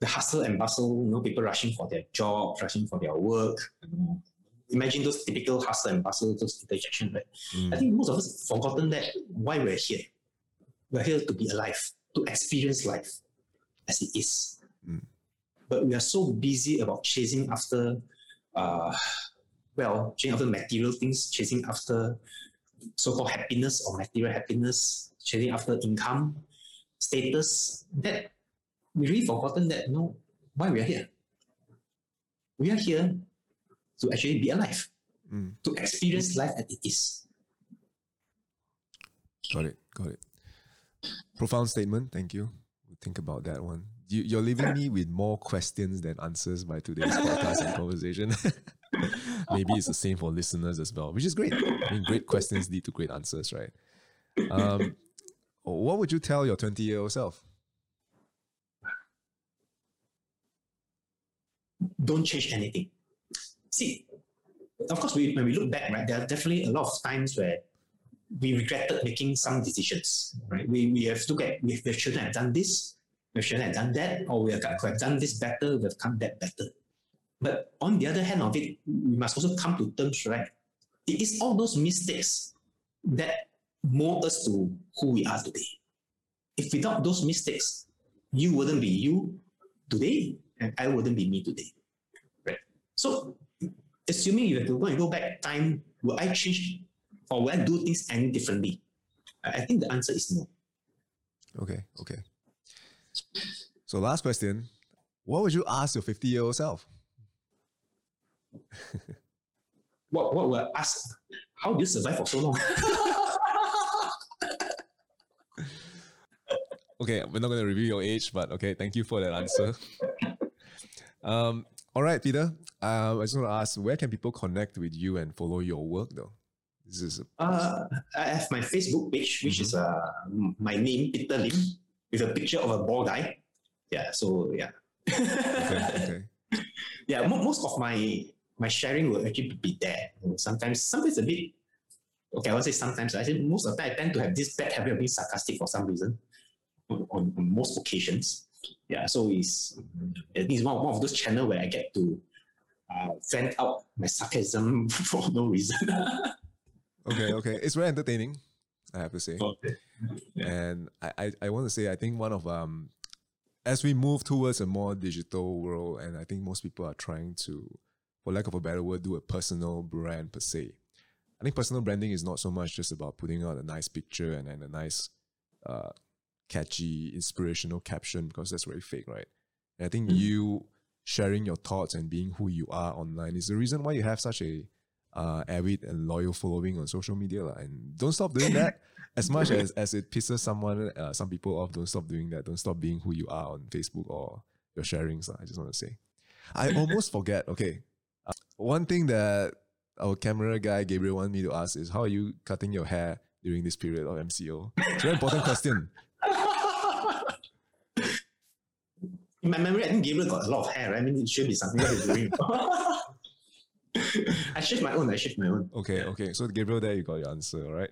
the hustle and bustle, you know, people rushing for their job, rushing for their work. you know. Imagine those typical hustle and bustle, those interjection, right? I Mm, think most of us have forgotten that why we're here. We're here to be alive, to experience life as it is. Mm. But we are so busy about chasing after, uh, well, chasing after material things, chasing after so-called happiness or material happiness, chasing after income, status, that we really forgotten that, you know, why we are here. We are here to actually be alive, mm. to experience life as it is. Got it. Got it. Profound statement. Thank you. We'll think about that one. You, you're leaving me with more questions than answers by today's podcast and conversation. Maybe it's the same for listeners as well, which is great. I mean, great questions lead to great answers, right? Um, what would you tell your 20 year old self? don't change anything. See, of course, we, when we look back, right, there are definitely a lot of times where we regretted making some decisions, right? We, we have looked at, we, we shouldn't have done this, we shouldn't have done that, or we have, have done this better, we have done that better. But on the other hand of it, we must also come to terms, right? It is all those mistakes that mold us to who we are today. If without those mistakes, you wouldn't be you today, and I wouldn't be me today. Right? So, assuming you have to go go back time, will I change or will I do things any differently? I I think the answer is no. Okay, okay. So, last question What would you ask your 50 year old self? What what will I ask? How do you survive for so long? Okay, we're not going to reveal your age, but okay, thank you for that answer. um, all right, Peter. Um, I just want to ask, where can people connect with you and follow your work, though? This is uh, I have my Facebook page, which is uh, my name, Peter Lim, with a picture of a bald guy. Yeah, so yeah. okay. okay. yeah, mo- most of my my sharing will actually be there. Sometimes, sometimes a bit. Okay, I won't say sometimes. I say most of the time I tend to have this bad habit of being sarcastic for some reason. On, on, on most occasions, yeah. So it's it's one, one of those channels where I get to uh, vent out my sarcasm for no reason. Okay, okay. It's very entertaining, I have to say. Okay. Yeah. And I, I, I want to say, I think one of um, as we move towards a more digital world, and I think most people are trying to, for lack of a better word, do a personal brand per se. I think personal branding is not so much just about putting out a nice picture and then a nice, uh, catchy, inspirational caption because that's very fake, right? And I think Mm. you sharing your thoughts and being who you are online is the reason why you have such a uh, avid and loyal following on social media. lah. And don't stop doing that. As much as, as it pisses someone, uh, some people off, don't stop doing that. Don't stop being who you are on Facebook or your sharings. lah. I just want to say. I almost forget. Okay. Uh, one thing that our camera guy Gabriel wanted me to ask is how are you cutting your hair during this period of MCO? It's a very important question. In my memory, I think Gabriel got a lot of hair. Right? I mean, it should be something that he's doing. I shift my own. I shift my own. Okay, okay. So Gabriel, there you got your answer. All right.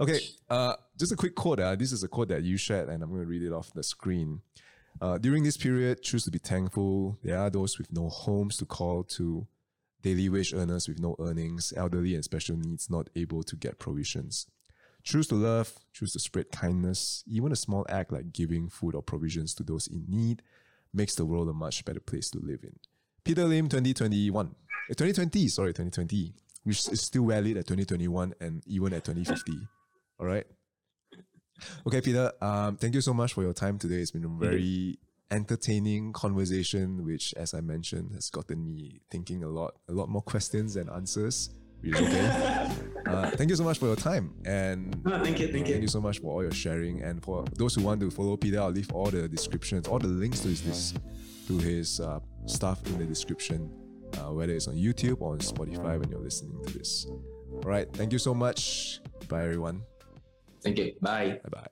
Okay. Uh, just a quick quote. Uh, this is a quote that you shared, and I'm going to read it off the screen. Uh, during this period, choose to be thankful. There are those with no homes to call to, daily wage earners with no earnings, elderly and special needs not able to get provisions. Choose to love, choose to spread kindness. Even a small act like giving food or provisions to those in need makes the world a much better place to live in. Peter Lim 2021. Uh, 2020, sorry, 2020, which is still valid at 2021 and even at 2050. All right. Okay, Peter. Um, thank you so much for your time today. It's been a very entertaining conversation, which, as I mentioned, has gotten me thinking a lot, a lot more questions and answers. Which is okay. uh, thank you so much for your time, and No, thank you, thank you. thank you. so much for all your sharing. And for those who want to follow Peter, I'll leave all the descriptions, all the links to his this, to his uh, stuff in the description, uh, whether it's on YouTube or on Spotify when you're listening to this. All right, thank you so much. Bye, everyone. Thank you. Bye. Bye bye.